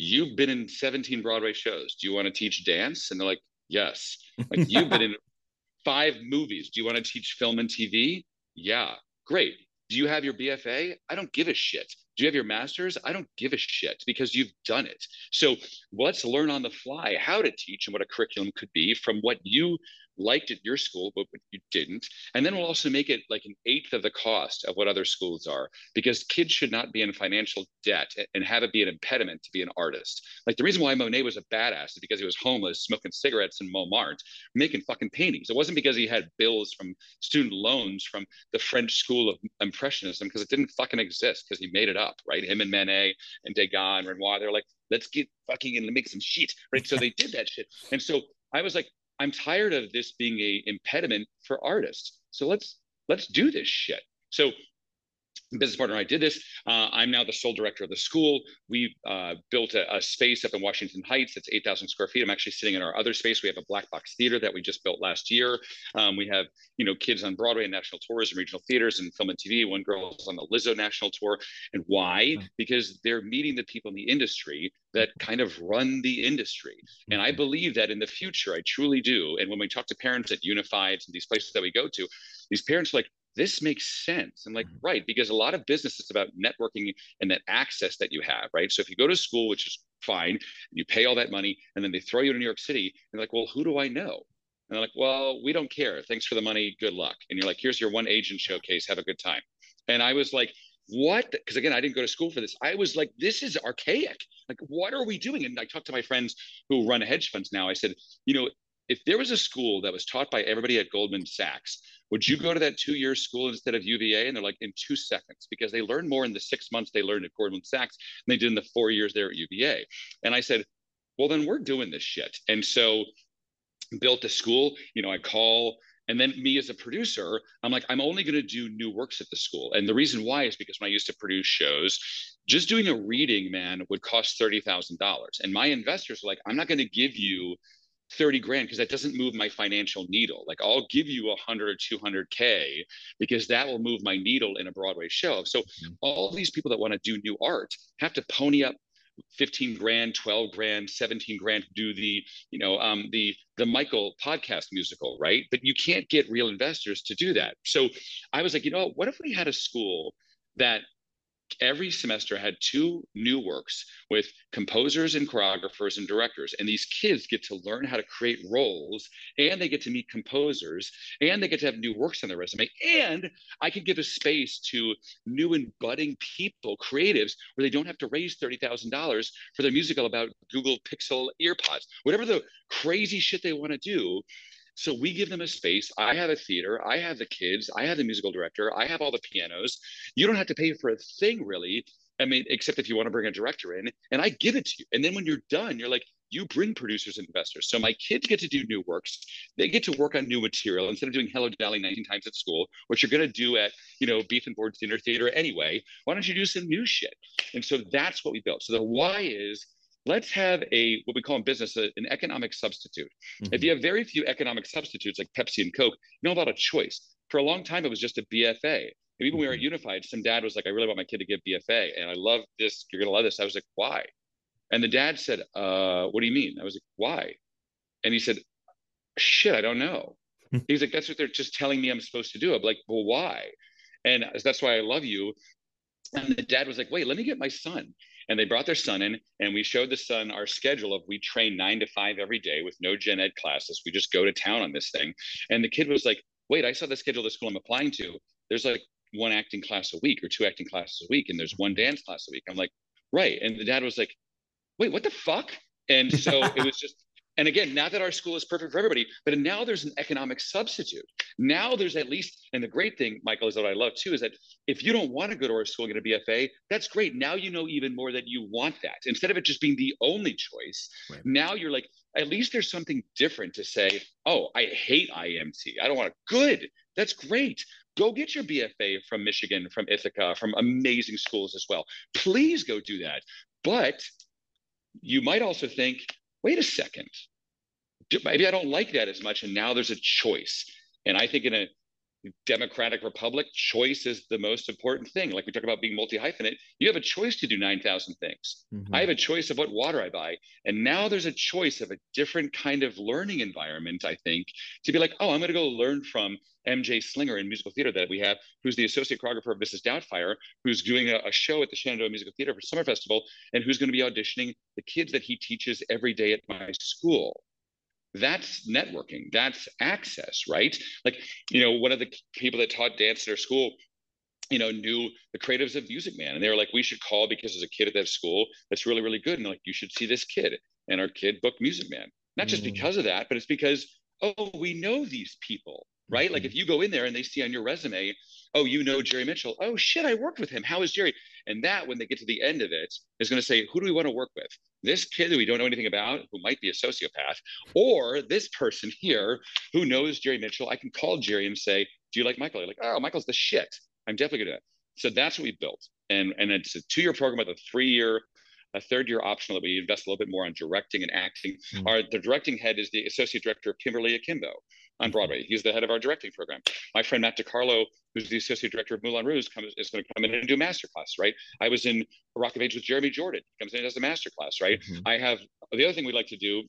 You've been in 17 Broadway shows. Do you want to teach dance? And they're like, Yes. Like, you've been in five movies. Do you want to teach film and TV? Yeah. Great. Do you have your BFA? I don't give a shit. Do you have your master's? I don't give a shit because you've done it. So let's learn on the fly how to teach and what a curriculum could be from what you liked at your school, but you didn't. And then we'll also make it like an eighth of the cost of what other schools are, because kids should not be in financial debt and have it be an impediment to be an artist. Like the reason why Monet was a badass is because he was homeless, smoking cigarettes in Montmartre, making fucking paintings. It wasn't because he had bills from student loans from the French school of Impressionism, because it didn't fucking exist, because he made it up, right? Him and Manet and Degas and Renoir, they're like, let's get fucking and make some shit, right? So they did that shit. And so I was like, I'm tired of this being a impediment for artists. So let's let's do this shit. So business partner and I did this. Uh, I'm now the sole director of the school. We uh, built a, a, space up in Washington Heights that's 8,000 square feet. I'm actually sitting in our other space. We have a black box theater that we just built last year. Um, we have, you know, kids on Broadway and national tours and regional theaters and film and TV. One girl is on the Lizzo national tour. And why? Because they're meeting the people in the industry that kind of run the industry. And I believe that in the future, I truly do. And when we talk to parents at Unified and these places that we go to, these parents are like, this makes sense. And like, mm-hmm. right, because a lot of business is about networking and that access that you have, right? So if you go to school, which is fine, and you pay all that money, and then they throw you to New York City, and they're like, well, who do I know? And they're like, well, we don't care. Thanks for the money. Good luck. And you're like, here's your one agent showcase. Have a good time. And I was like, what? Because again, I didn't go to school for this. I was like, this is archaic. Like, what are we doing? And I talked to my friends who run hedge funds now. I said, you know, if there was a school that was taught by everybody at Goldman Sachs would you go to that two year school instead of UVA? And they're like, in two seconds, because they learn more in the six months they learned at Goldman Sachs than they did in the four years there at UVA. And I said, well, then we're doing this shit. And so built a school, you know, I call and then me as a producer, I'm like, I'm only going to do new works at the school. And the reason why is because when I used to produce shows, just doing a reading, man, would cost $30,000. And my investors were like, I'm not going to give you 30 grand because that doesn't move my financial needle. Like I'll give you a 100 or 200K because that will move my needle in a Broadway show. So mm-hmm. all these people that want to do new art have to pony up 15 grand 12 grand 17 grand to do the you know um, the the michael podcast musical right but you can't get real investors to do that so i was like you know what if we had a school that every semester had two new works with composers and choreographers and directors. And these kids get to learn how to create roles and they get to meet composers and they get to have new works on their resume. And i can give a space to new and budding people creatives where they don't have to raise $30000 for their musical about google pixel earpods. Whatever the crazy shit they want to do so we give them a space. I have a theater. I have the kids. I have the musical director. I have all the pianos. You don't have to pay for a thing really. I mean, except if you want to bring a director in, and I give it to you. And then when you're done, you're like, you bring producers and investors. So my kids get to do new works. They get to work on new material instead of doing Hello Dolly 19 times at school, which you're going to do at, you know, Beef and Boards Dinner Theater anyway. Why don't you do some new shit? And so that's what we built. So the why is let's have a what we call in business a, an economic substitute. Mm-hmm. If you have very few economic substitutes like Pepsi and Coke, you know about a choice. For a long time, it was just a BFA. And even when we were at mm-hmm. Unified, some dad was like, "I really want my kid to get BFA, and I love this. You're gonna love this." I was like, "Why?" And the dad said, uh, "What do you mean?" I was like, "Why?" And he said, shit, I don't know. He's like, that's what they're just telling me I'm supposed to do. I'm like, well, why? And that's why I love you. And the dad was like, wait, let me get my son. And they brought their son in, and we showed the son our schedule of we train nine to five every day with no gen ed classes. We just go to town on this thing. And the kid was like, wait, I saw the schedule of the school I'm applying to. There's like one acting class a week or two acting classes a week, and there's one dance class a week. I'm like, right. And the dad was like, wait, what the fuck? And so it was just and again, not that our school is perfect for everybody, but now there's an economic substitute. Now there's at least, and the great thing, Michael, is that I love too, is that if you don't want to go to our school and get a BFA, that's great. Now you know even more that you want that. Instead of it just being the only choice, right. now you're like, at least there's something different to say, oh, I hate IMT. I don't want to. Good. That's great. Go get your BFA from Michigan, from Ithaca, from amazing schools as well. Please go do that. But you might also think, wait a second, maybe I don't like that as much. And now there's a choice. And I think in a democratic republic, choice is the most important thing. Like we talk about being multi hyphenate, you have a choice to do 9,000 things. Mm-hmm. I have a choice of what water I buy. And now there's a choice of a different kind of learning environment, I think, to be like, oh, I'm going to go learn from MJ Slinger in musical theater that we have, who's the associate choreographer of Mrs. Doubtfire, who's doing a, a show at the Shenandoah Musical Theater for Summer Festival, and who's going to be auditioning the kids that he teaches every day at my school that's networking. That's access right? Like you know one of the people that taught dance at our school you know knew the creatives of music man and they were like we should call because there's a kid at that school that's really really good. And like you should see this kid and our kid booked music man. Not just mm. because of that but it's because oh we know these people right? Mm-hmm. like if you go in there and they see on your resume oh you know jerry mitchell oh shit i worked with him how is jerry and that when they get to the end of it is going to say who do we want to work with this kid that we don't know anything about who might be a sociopath, or this person here who knows Jerry Mitchell. I can call Jerry and say, Do you like Michael? You're like, Oh, Michael's the shit. I'm definitely gonna. So that's what we built. And and it's a two-year program with a three-year a third year optional that we invest a little bit more on directing and acting. Mm-hmm. Our the directing head is the associate director of Kimberly Akimbo on mm-hmm. Broadway. He's the head of our directing program. My friend Matt DiCarlo, who's the associate director of Moulin Rouge, comes, is going to come in and do a master class, right? I was in Rock of Age with Jeremy Jordan. He comes in and does a master class, right? Mm-hmm. I have the other thing we like to do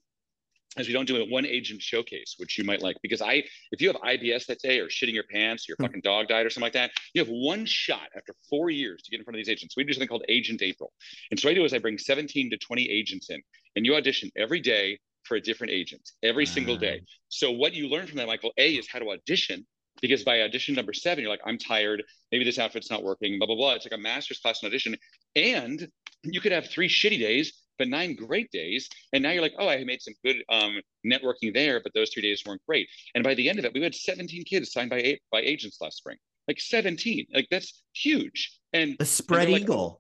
is we don't do a one agent showcase, which you might like, because I, if you have IBS that day or shitting your pants, your hmm. fucking dog died or something like that, you have one shot after four years to get in front of these agents. We do something called Agent April. And so what I do is I bring 17 to 20 agents in and you audition every day for a different agent every single day. So what you learn from that, Michael, A is how to audition because by audition number seven, you're like, I'm tired. Maybe this outfit's not working, blah, blah, blah. It's like a master's class in audition. And you could have three shitty days, but nine great days. And now you're like, oh, I made some good um, networking there, but those three days weren't great. And by the end of it, we had 17 kids signed by eight, by agents last spring. Like 17. Like that's huge. And the spread and eagle. Like,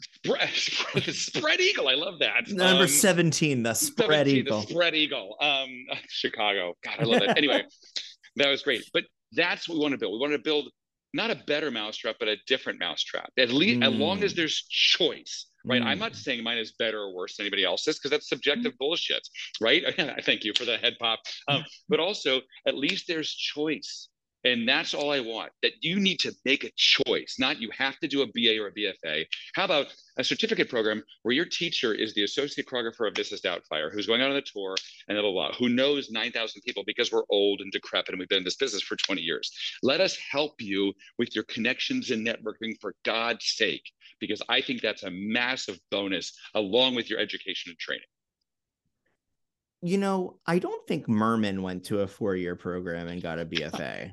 spread, spread eagle. I love that. Number um, 17, the spread 17, eagle. The spread eagle. Um, Chicago. God, I love it. anyway, that was great. But that's what we want to build. We want to build not a better mousetrap, but a different mousetrap. At least, mm. as long as mm. there's choice, right? Mm. I'm not saying mine is better or worse than anybody else's because that's subjective mm. bullshit, right? Thank you for the head pop. Um, but also, at least there's choice. And that's all I want that you need to make a choice, not you have to do a BA or a BFA. How about a certificate program where your teacher is the associate choreographer of Mrs. Doubtfire, who's going out on the tour and blah, blah, blah, who knows 9,000 people because we're old and decrepit and we've been in this business for 20 years. Let us help you with your connections and networking for God's sake, because I think that's a massive bonus along with your education and training. You know, I don't think Merman went to a four year program and got a BFA.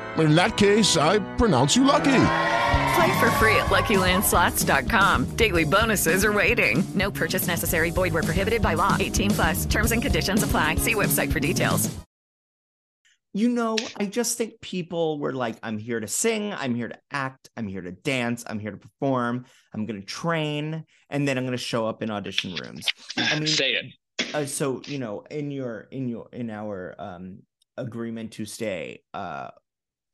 In that case, I pronounce you lucky. Play for free at LuckyLandSlots.com. Daily bonuses are waiting. No purchase necessary. Void were prohibited by law. 18 plus. Terms and conditions apply. See website for details. You know, I just think people were like, I'm here to sing, I'm here to act, I'm here to dance, I'm here to perform, I'm going to train, and then I'm going to show up in audition rooms. I mean, Say it. uh, so you know in your in your in our um agreement to stay uh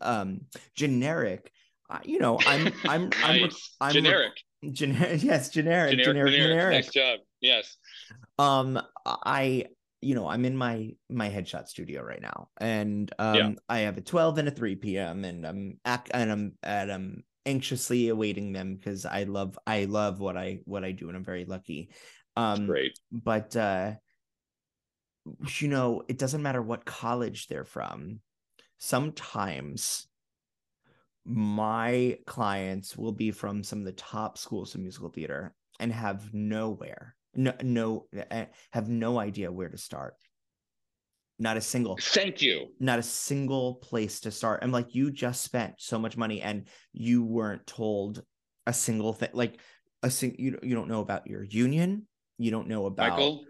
um generic uh, you know i'm i'm i'm, Nice. I'm Generic. generic yes generic Generic, generic generic. Nice job. Yes. um i you know i'm in my my headshot studio right now and um Yeah. i have a 12 and a 3 p.m and i'm ac- and i'm and i'm anxiously awaiting them because i love i love what i what i do and i'm very lucky um Great. but uh you know it doesn't matter what college they're from sometimes my clients will be from some of the top schools of musical theater and have nowhere no no uh, have no idea where to start not a single Thank you. not a single place to start i'm like you just spent so much money and you weren't told a single thing like a sing you, you don't know about your union you don't know about Michael.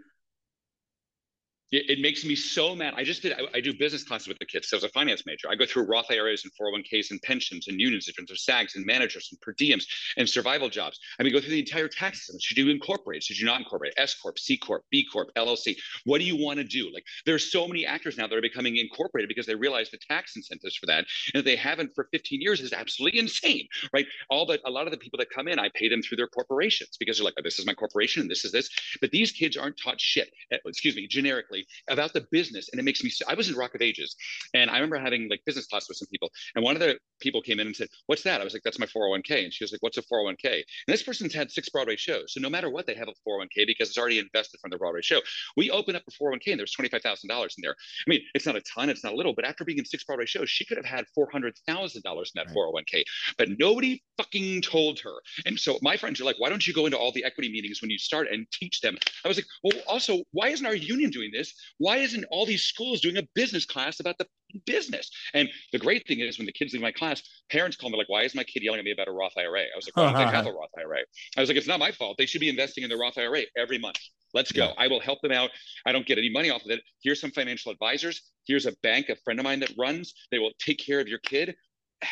It, it makes me so mad. I just did. I, I do business classes with the kids. So I was a finance major. I go through Roth IRAs and 401ks and pensions and unions, of SAGs and managers and per diems and survival jobs. I mean, go through the entire tax system. Should you incorporate? Should you not incorporate? S corp, C corp, B corp, LLC. What do you want to do? Like, there's so many actors now that are becoming incorporated because they realize the tax incentives for that, and that they haven't for 15 years is absolutely insane, right? All the a lot of the people that come in, I pay them through their corporations because they're like, oh, this is my corporation and this is this. But these kids aren't taught shit. eh, Excuse me, generically about the business, and it makes me. so- I was in Rock of Ages, and I remember having like business class with some people, and one of the people came in and said, "What's that?" I was like, "That's my 401k," and she was like, "What's a 401k?" And this person's had six Broadway shows, so no matter what, they have a 401k because it's already invested from the Broadway show. We opened up a 401k, and there's twenty five thousand dollars in there. I mean, it's not a ton, it's not a little, but after being in six Broadway shows, she could have had four hundred thousand dollars in that 401k, but nobody fucking told her. And so my friends are like, "Why don't you go into all the equity meetings when you start and teach them?" I was like, "Well, also, why isn't our union doing this? Why isn't all these schools doing a business class about the business?" And the great thing is when the kids leave my class, parents call me like, "Why is my kid yelling at me about a Roth IRA?" I was like, "Why don't they have a Roth IRA?" I was like, "It's not my fault. They should be investing in the Roth IRA every month." Let's go. I will help them out. I don't get any money off of it. Here's some financial advisors. Here's a bank, a friend of mine that runs. They will take care of your kid.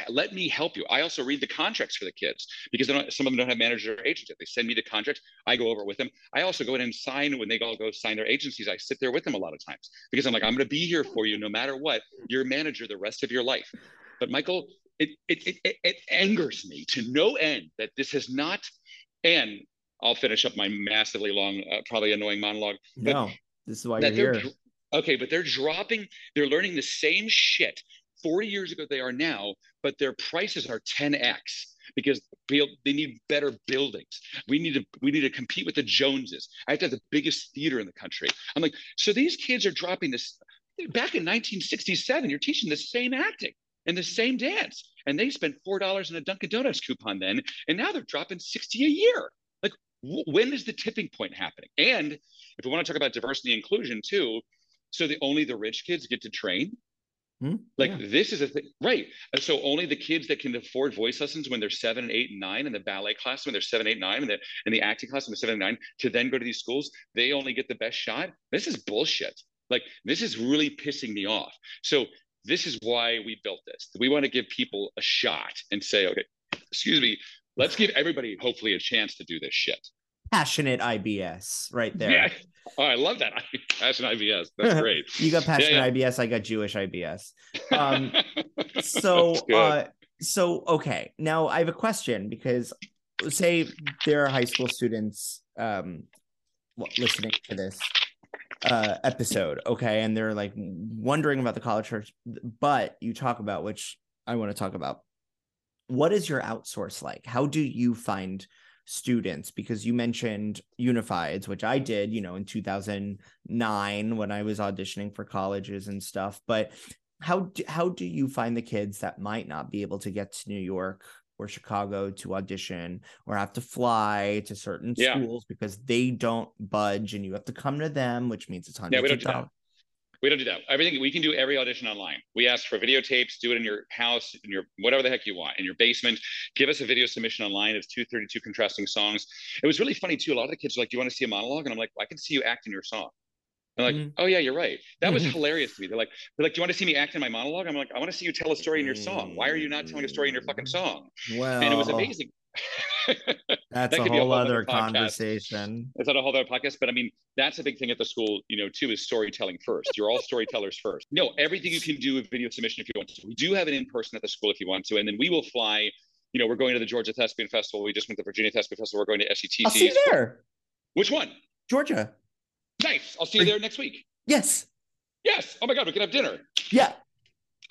Let me help you. I also read the contracts for the kids because some of them don't have manager or agents yet. They send me the contracts. I go over it with them. I also go in and sign when they all go sign their agencies. I sit there with them a lot of times because I'm like, I'm going to be here for you no matter what. You're a manager the rest of your life. But Michael, it it, it, it, angers me to no end that this has not, and I'll finish up my massively long, uh, probably annoying monologue. but no this is why that you're they're here okay, but they're dropping, they're learning the same shit 40 years ago they are now, but their prices are 10x because they need better buildings. We need to we need to compete with the Joneses. I have to have the biggest theater in the country. I'm like, so these kids are dropping this back in 1967. You're teaching the same acting and the same dance, and they spent four dollars in a Dunkin' Donuts coupon then, and now they're dropping 60 a year. Like, when is the tipping point happening? And if we want to talk about diversity and inclusion too, so the only the rich kids get to train. Hmm? Like Yeah. this is a thing, right? And So only the kids that can afford voice lessons when they're seven, and eight, and nine, and the ballet class when they're seven, eight, nine, and the and the acting class when they're seven, and nine, to then go to these schools, they only get the best shot. This is bullshit. Like this is really pissing me off. So this is why we built this. We want to give people a shot and say, okay, excuse me, let's give everybody hopefully a chance to do this shit. Passionate ibs right there Yeah. Oh, I love that. An IBS. That's great. you got passionate yeah. ibs i got jewish ibs um so uh so okay now i have a question because say there are high school students um listening to this uh episode okay and they're like wondering about the college church but you talk about which i want to talk about what is your outsource like how do you find students because you mentioned unifieds which i did you know in 2009 when i was auditioning for colleges and stuff. But how do, how do you find the kids that might not be able to get to new york or chicago to audition or have to fly to certain Yeah. schools because they don't budge and you have to come to them which means it's Yeah, we don't of do We don't do that. Everything we can do every audition online. We ask for videotapes, do it in your house, in your whatever the heck you want, in your basement. Give us a video submission online of 232 contrasting songs. It was really funny too. A lot of the kids are like, Do you want to see a monologue? And I'm like, well, I can see you act in your song. They're like, Mm. oh yeah, you're right. That was hilarious to me. They're like, they're like, do you want to see me act in my monologue? I'm like, I want to see you tell a story in your song. Why are you not telling a story in your fucking song? Well, and it was amazing. That's That a be a whole whole other other conversation. It's not a whole other podcast, but I mean, that's a big thing at the school, you know, too, is storytelling first. You're all storytellers first. No, everything you can do with video submission if you want to. We do have it in person at the school if you want to, and then we will fly. You know, we're going to the Georgia Thespian Festival. We just went to the Virginia Thespian Festival. We're going to SETC. I'll see you there. Which one? Georgia. Nice. I'll see you there next week. Yes. Yes. Oh my God, we can have dinner. Yeah.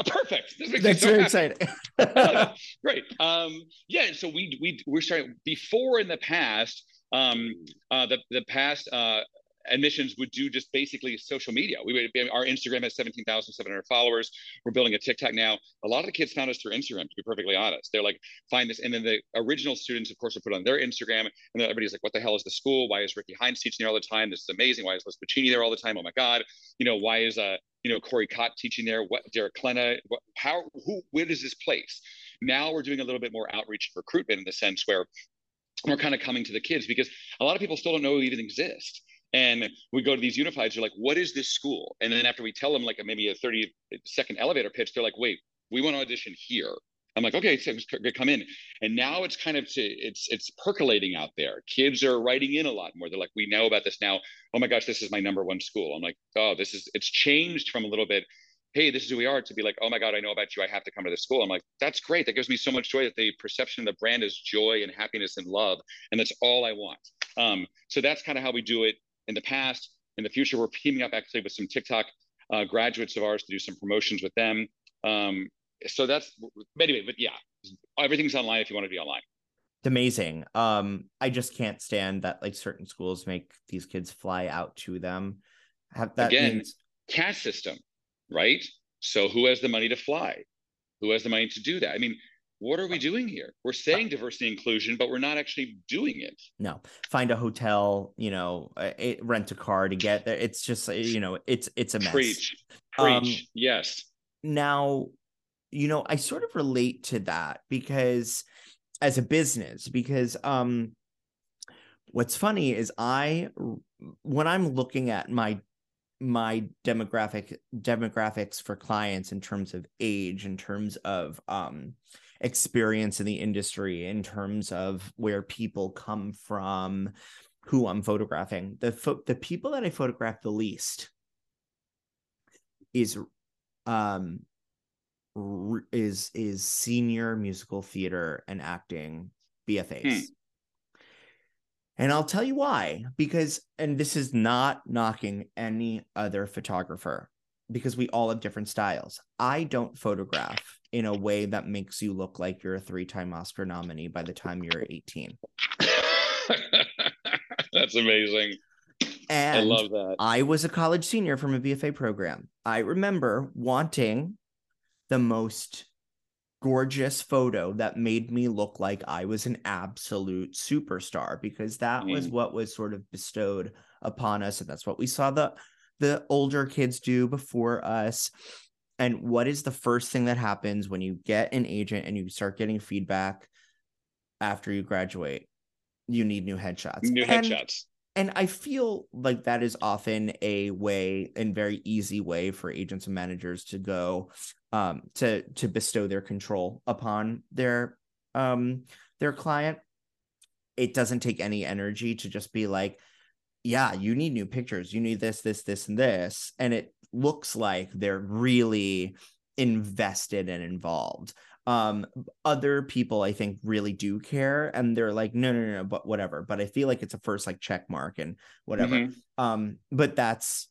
Perfect. That's so very happy. exciting. Great. Um, yeah. So we we we're starting before in the past. Um, uh, the the past uh, admissions would do just basically social media. We would our Instagram has seventeen thousand seven hundred followers. We're building a TikTok now. A lot of the kids found us through Instagram. To be perfectly honest, they're like find this, and then the original students, of course, will put on their Instagram, and then everybody's like, "What the hell is the school? Why is Ricky Hines teaching there all the time? This is amazing. Why is Liz Pacini there all the time? Oh my God! You know, why is uh you know Corey Cott teaching there? What Derek Klena? What, how who where does this place? Now we're doing a little bit more outreach and recruitment in the sense where we're kind of coming to the kids because a lot of people still don't know we even exist. And we go to these unifieds, they're like, what is this school? And then after we tell them like maybe a 30 second elevator pitch, they're like, wait, we want to audition here. I'm like, okay, so come in. And now it's kind of to, it's it's percolating out there. Kids are writing in a lot more. They're like, we know about this now. Oh my gosh, this is my number one school. I'm like, oh, this is it's changed from a little bit. Hey, this is who we are to be like, oh my God, I know about you. I have to come to the school. I'm like, that's great. That gives me so much joy that the perception of the brand is joy and happiness and love. And that's all I want. Um, so that's kind of how we do it in the past. In the future, we're teaming up actually with some TikTok uh, graduates of ours to do some promotions with them. Um, so that's anyway, but yeah, everything's online if you want to be online. It's amazing. Um, I just can't stand that like certain schools make these kids fly out to them. Have that Again, means caste system, right? So who has the money to fly? Who has the money to do that? I mean, what are we doing here? We're saying diversity inclusion, but we're not actually doing it. no find a hotel, you know, rent a car to get there. It's just you know, it's it's a mess. Preach, Um, preach. yes. now you know i sort of relate to that because as a business because um what's funny is i when i'm looking at my my demographic demographics for clients in terms of age in terms of um experience in the industry in terms of where people come from who i'm photographing the pho- the people that i photograph the least is um is is senior musical theater and acting hmm. BFAs. And I'll tell you why because and this is not knocking any other photographer because we all have different styles. I don't photograph in a way that makes you look like you're a three-time Oscar nominee by the time you're 18. That's amazing. And I love that. I was a college senior from a BFA program. I remember wanting the most gorgeous photo that made me look like I was an absolute superstar because that was Mm. what was sort of bestowed upon us and that's what we saw the the older kids do before us. And what is the first thing that happens when you get an agent and you start getting feedback after you graduate? You need new headshots. New And- headshots. and I feel like that is often a way and very easy way for agents and managers to go um to to bestow their control upon their um their client. It doesn't take any energy to just be like, yeah, you need new pictures. You need this, this, this, and this. And it looks like they're really invested and involved um other people i think really do care and they're like no no no, no but whatever but i feel like it's a first like check mark and whatever Mhm. um but that's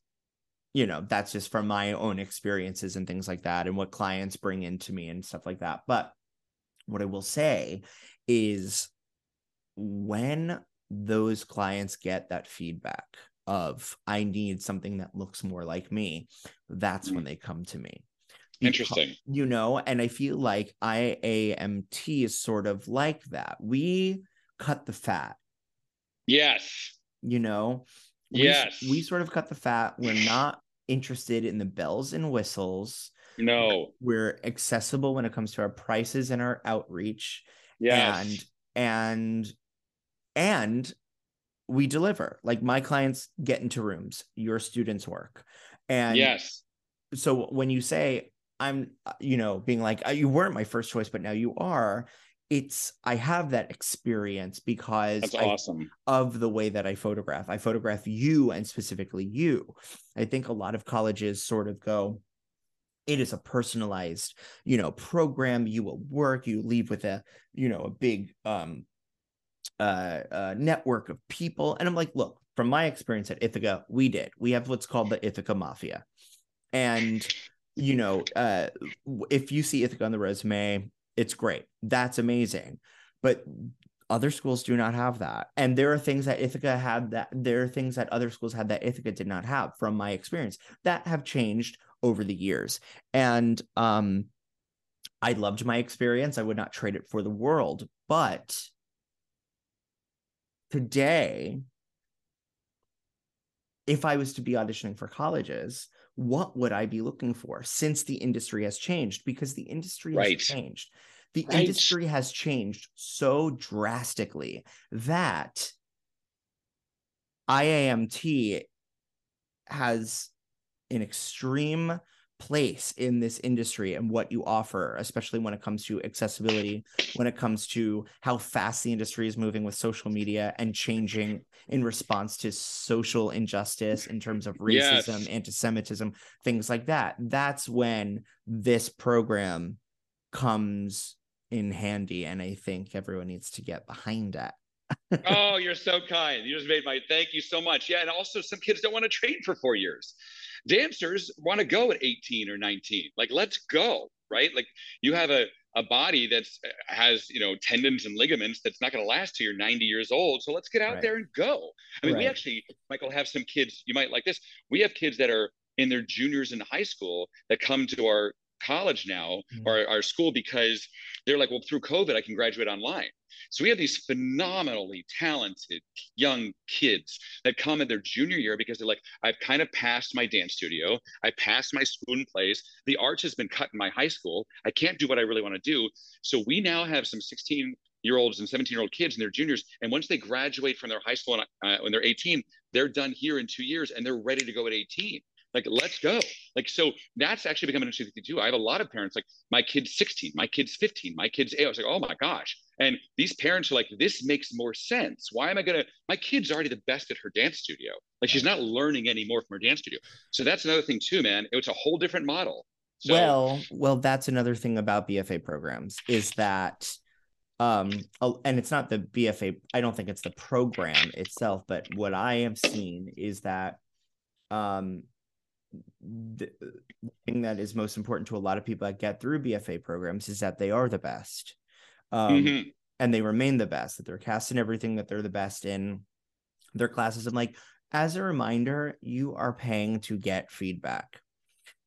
you know that's just from my own experiences and things like that and what clients bring into me and stuff like that. But what i will say is when those clients get that feedback of i need something that looks more like me that's when mm. they come to me. Beca- Interesting. you know and i feel like iAMT is sort of like that. We cut the fat. Yes. you know? We, Yes. we sort of cut the fat. We're not interested in the bells and whistles. No. We're accessible when it comes to our prices and our outreach. Yes. And and and we deliver. Like my clients get into rooms, your students work. And yes. So when you say I'm, you know, being like "Uh, you weren't my first choice, but now you are, it's I have that experience because I- awesome. of the way that I photograph. I photograph you and specifically you. I think a lot of colleges sort of go, it is a personalized, you know, program. You will work, you leave with a, you know, a big um uh, uh network of people. And I'm like, look, from my experience at Ithaca, we did. We have what's called the Ithaca Mafia. And you know, uh if you see Ithaca on the resume, it's great. That's amazing. But other schools do not have that. And there are things that Ithaca had that there are things that other schools had that Ithaca did not have from my experience that have changed over the years. And um I loved my experience. I would not trade it for the world. But today, if I was to be auditioning for colleges, what would I be looking for since the industry has changed? Because the industry Right. has changed. The Right. industry has changed so drastically that IAMT has an extreme place in this industry and what you offer, especially when it comes to accessibility, when it comes to how fast the industry is moving with social media and changing in response to social injustice in terms of racism, Yes. anti-Semitism, things like that. That's when this program comes in handy. And I think everyone needs to get behind that. oh, you're so kind. You just made my thank you so much. Yeah, and also some kids don't want to train for four years. Dancers want to go at 18 or 19. Like, let's go, right? Like, you have a a body that's has you know tendons and ligaments that's not going to last till you're 90 years old. So let's get out Right. there and go. I mean, we actually, Michael, have some kids. You might like this. We have kids that are in their juniors in high school that come to our college now Mhm. or our school because they're like, well, through COVID, I can graduate online. So we have these phenomenally talented young kids that come in their junior year because they're like, I've kind of passed my dance studio. I passed my student plays. The arch has been cut in my high school. I can't do what I really want to do. So we now have some 16 year olds and 17 year old kids and they're juniors. And once they graduate from their high school and, uh, when they're 18, they're done here in two years and they're ready to go at 18 like let's go. Like so that's actually becoming interesting thing too. I have a lot of parents like my kid's 16 my kid's 15 my kid's 8 i was like oh my gosh. And these parents are like this makes more sense. Why am i gonna my kid's already the best at her dance studio. Like she's not learning anymore from her dance studio. So that's another thing too man. It's a whole different model. So, well, well, that's another thing about BFA programs is that um and it's not the BFA I don't think it's the program itself but what I have seen is that um the thing that is most important to a lot of people that get through BFA programs is that they are the best. Um Mhm. and they remain the best that they're cast in everything that they're the best in their classes. And like as a reminder you are paying to get feedback.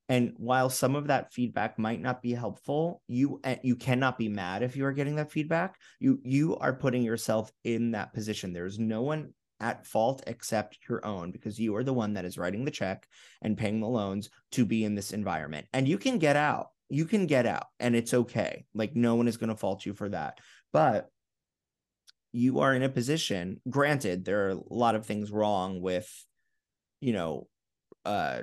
And while some of that feedback might not be helpful you uh, you cannot be mad if you are getting that feedback. You you are putting yourself in that position. There's no one at fault except your own because you are the one that is writing the check and paying the loans to be in this environment. And you can get out. You can get out and it's okay. Like no one is going to fault you for that. But you are in a position granted there are a lot of things wrong with you know uh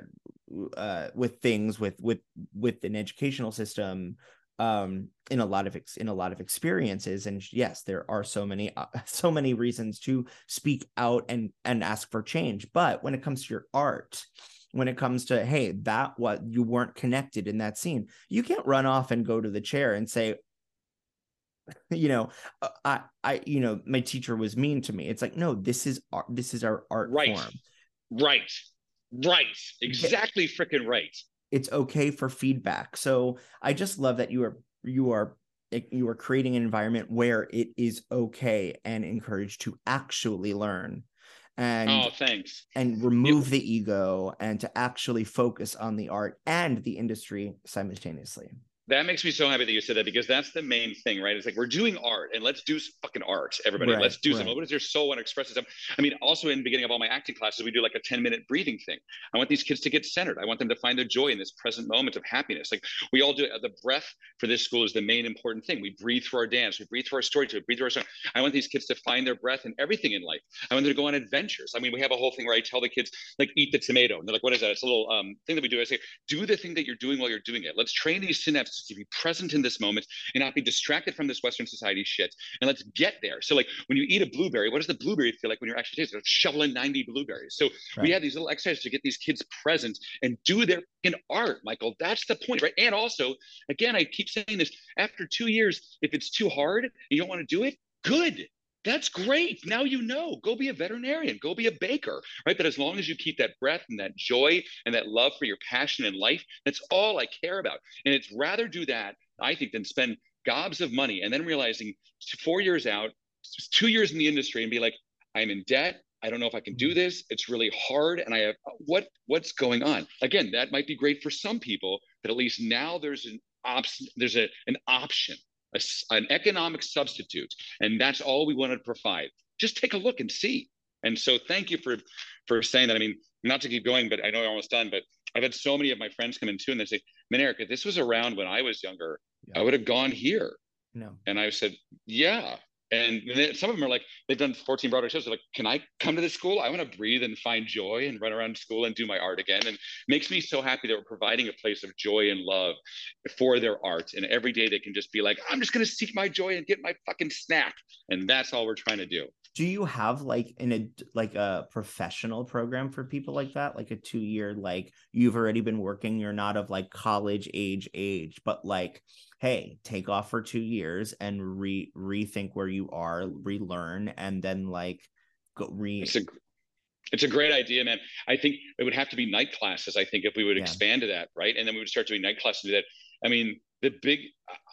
uh with things with with with an educational system um in a lot of ex- in a lot of experiences and yes there are so many uh, so many reasons to speak out and and ask for change but when it comes to your art when it comes to hey that what you weren't connected in that scene you can't run off and go to the chair and say you know uh, i i you know my teacher was mean to me. It's like no this is art this is our art right. form. Right. Right. Exactly freaking right it's okay for feedback. So i just love that you are you are eh, you are creating an environment where it is okay and encouraged to actually learn and oh thanks. and remove the ego and to actually focus on the art and the industry simultaneously That makes me so happy that you said that because that's the main thing, right? It's like we're doing art and let's do fucking art, everybody. Right, let's do right. some. What is your soul and express itself? I mean, also in the beginning of all my acting classes, we do like a 10 minute breathing thing. I want these kids to get centered. I want them to find their joy in this present moment of happiness. Like we all do. The breath for this school is the main important thing. We breathe through our dance, we breathe through our story, we breathe through our song. I want these kids to find their breath in everything in life. I want them to go on adventures. I mean, we have a whole thing where I tell the kids, like, eat the tomato. And they're like, what is that? It's a little um, thing that we do. I say, do the thing that you're doing while you're doing it. Let's train these synapses to be present in this moment and not be distracted from this Western society shit. And let's get there. So, like, when you eat a blueberry, what does the blueberry feel like when you're actually tasting? Shoveling 90 blueberries. So, Right. we have these little exercises to get these kids present and do their in art, Michael. That's the point, right? And also, again, I keep saying this after two years, if it's too hard and you don't want to do it, good. That's great. Now you know. Go be a veterinarian. Go be a baker, right? But as long as you keep that breath and that joy and that love for your passion in life, that's all I care about. And it's rather do that, I think, than spend gobs of money and then realizing four years out, two years in the industry, and be like, I'm in debt. I don't know if I can do mm-hmm. this. It's really hard, and I have uh, what what's going on. Again, that might be great for some people, but at least now there's an option. There's a an option, a an economic substitute, and that's all we want to provide. Just take a look and see. And so, thank you for for saying that. I mean, not to keep going, but I know you're almost done. But I've had so many of my friends come in too, and they say, "Man, Eric, if this was around when I was younger, I would have gone here." No. And I said, yeah. And some of them are like, they've done 14 Broadway shows. They're like, can I come to this school? I want to breathe and find joy and run around school and do my art again. And makes me so happy that we're providing a place of joy and love for their art. And every day they can just be like, I'm just going to seek my joy and get my fucking snack. And that's all we're trying to do. Do you have like a like a professional program for people like that? Like a two year, like you've already been working, you're not of like college age age, but like, hey, take off for two years and re rethink where you are, relearn, and then like go re It's a it's a great idea, man. I think it would have to be night classes. I think if we would Yeah. expand to that, right? And then we would start doing night classes and do that. I mean, the big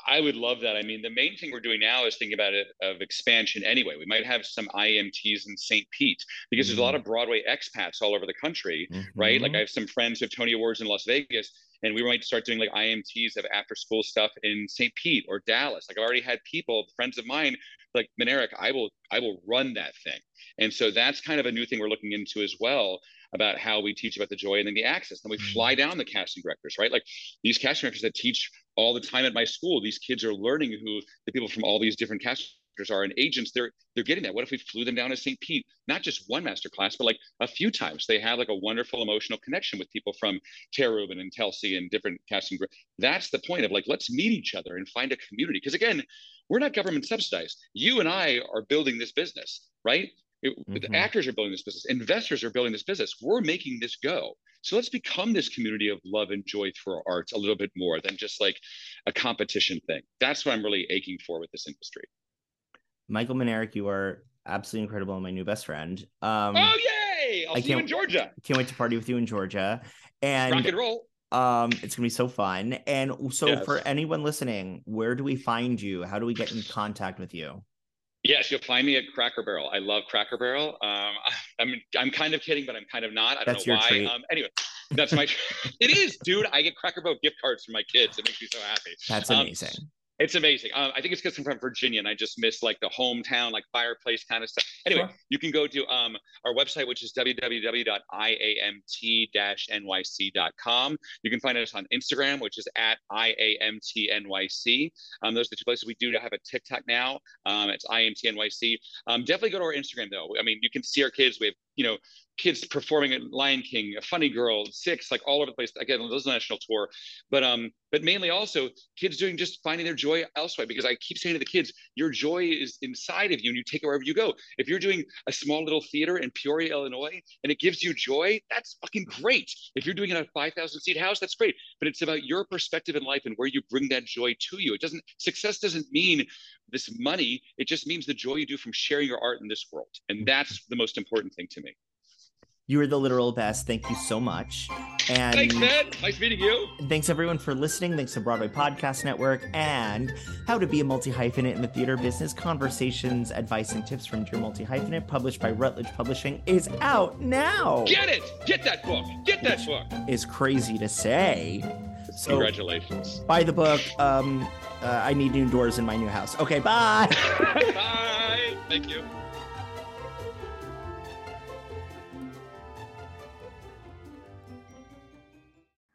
I would love that. I mean, the main thing we're doing now is thinking about it of expansion anyway. We might have some IMTs in St. Pete because there's a lot mm-hmm. of Broadway expats all over the country, mm-hmm. right? Like I have some friends who have Tony Awards in Las Vegas, and we might start doing like IMTs of after school stuff in St. Pete or Dallas. Like I've already had people, friends of mine, like Minarik, I will I will run that thing. And so that's kind of a new thing we're looking into as well about how we teach about the joy and then the access. Then we mm. fly down the casting directors, right? Like these casting directors that teach all the time at my school, these kids are learning who the people from all these different casting directors are and agents. They're they're getting that. What if we flew them down to St. Pete, not just one master class, but like a few times? They have like a wonderful emotional connection with people from Tara Rubin and Telsey and different casting. That's the point of like let's meet each other and find a community. Because again, we're not government subsidized. You and I are building this business, right? It- The Mhm. actors are building this business. Investors are building this business. We're making this go. So let's become this community of love and joy through our arts a little bit more than just like a competition thing. That's what I'm really aching for with this industry. Michael Minarik, you are absolutely incredible and my new best friend. Um oh yay! I'll I see you in Georgia. can't wait to party with you in Georgia. And Rock and roll. Um, it's gonna be so fun. And so Yes. for anyone listening, where do we find you? How do we get in contact with you? Yes, you'll find me at Cracker Barrel. I love Cracker Barrel. Um, I'm I'm kind of kidding, but I'm kind of not. I don't That's know why. Um, anyway, that's my. it is, dude. I get Cracker Barrel gift cards for my kids. It makes me so happy. That's Um, amazing. It's amazing. Um, I think it's because I'm from Virginia and I just miss like the hometown, like fireplace kind of stuff. Anyway, Sure. you can go to um, our website, which is www.iamt-nyc.com. You can find us on Instagram, which is at IAMTNYC. Um, those are the two places we do have a TikTok now. Um, it's IAMTNYC. Um, definitely go to our Instagram though. I mean, you can see our kids. We have, you know, kids performing at Lion King, a Funny Girl, Six, like all over the place. Again, those national tour, but um, but mainly also kids doing just finding their joy elsewhere. Because I keep saying to the kids, your joy is inside of you, and you take it wherever you go. If you're doing a small little theater in Peoria, Illinois, and it gives you joy, that's fucking great. If you're doing it at a 5,000 seat house, that's great. But it's about your perspective in life and where you bring that joy to you. It doesn't success doesn't mean this money. It just means the joy you do from sharing your art in this world, and that's the most important thing to me. You are the literal best. Thank you so much. And Thanks, man. Nice meeting you. Thanks everyone for listening. Thanks to Broadway Podcast Network and How to Be a Multi Hyphenate in the Theater Business Conversations, Advice and Tips from Dear Multi Hyphenate, published by Routledge Publishing, is out now. Get it. Get that book. Get that book. Is crazy to say. So Congratulations. buy the book. Um, uh, I need new doors in my new house. Okay, bye. Bye. Thank you.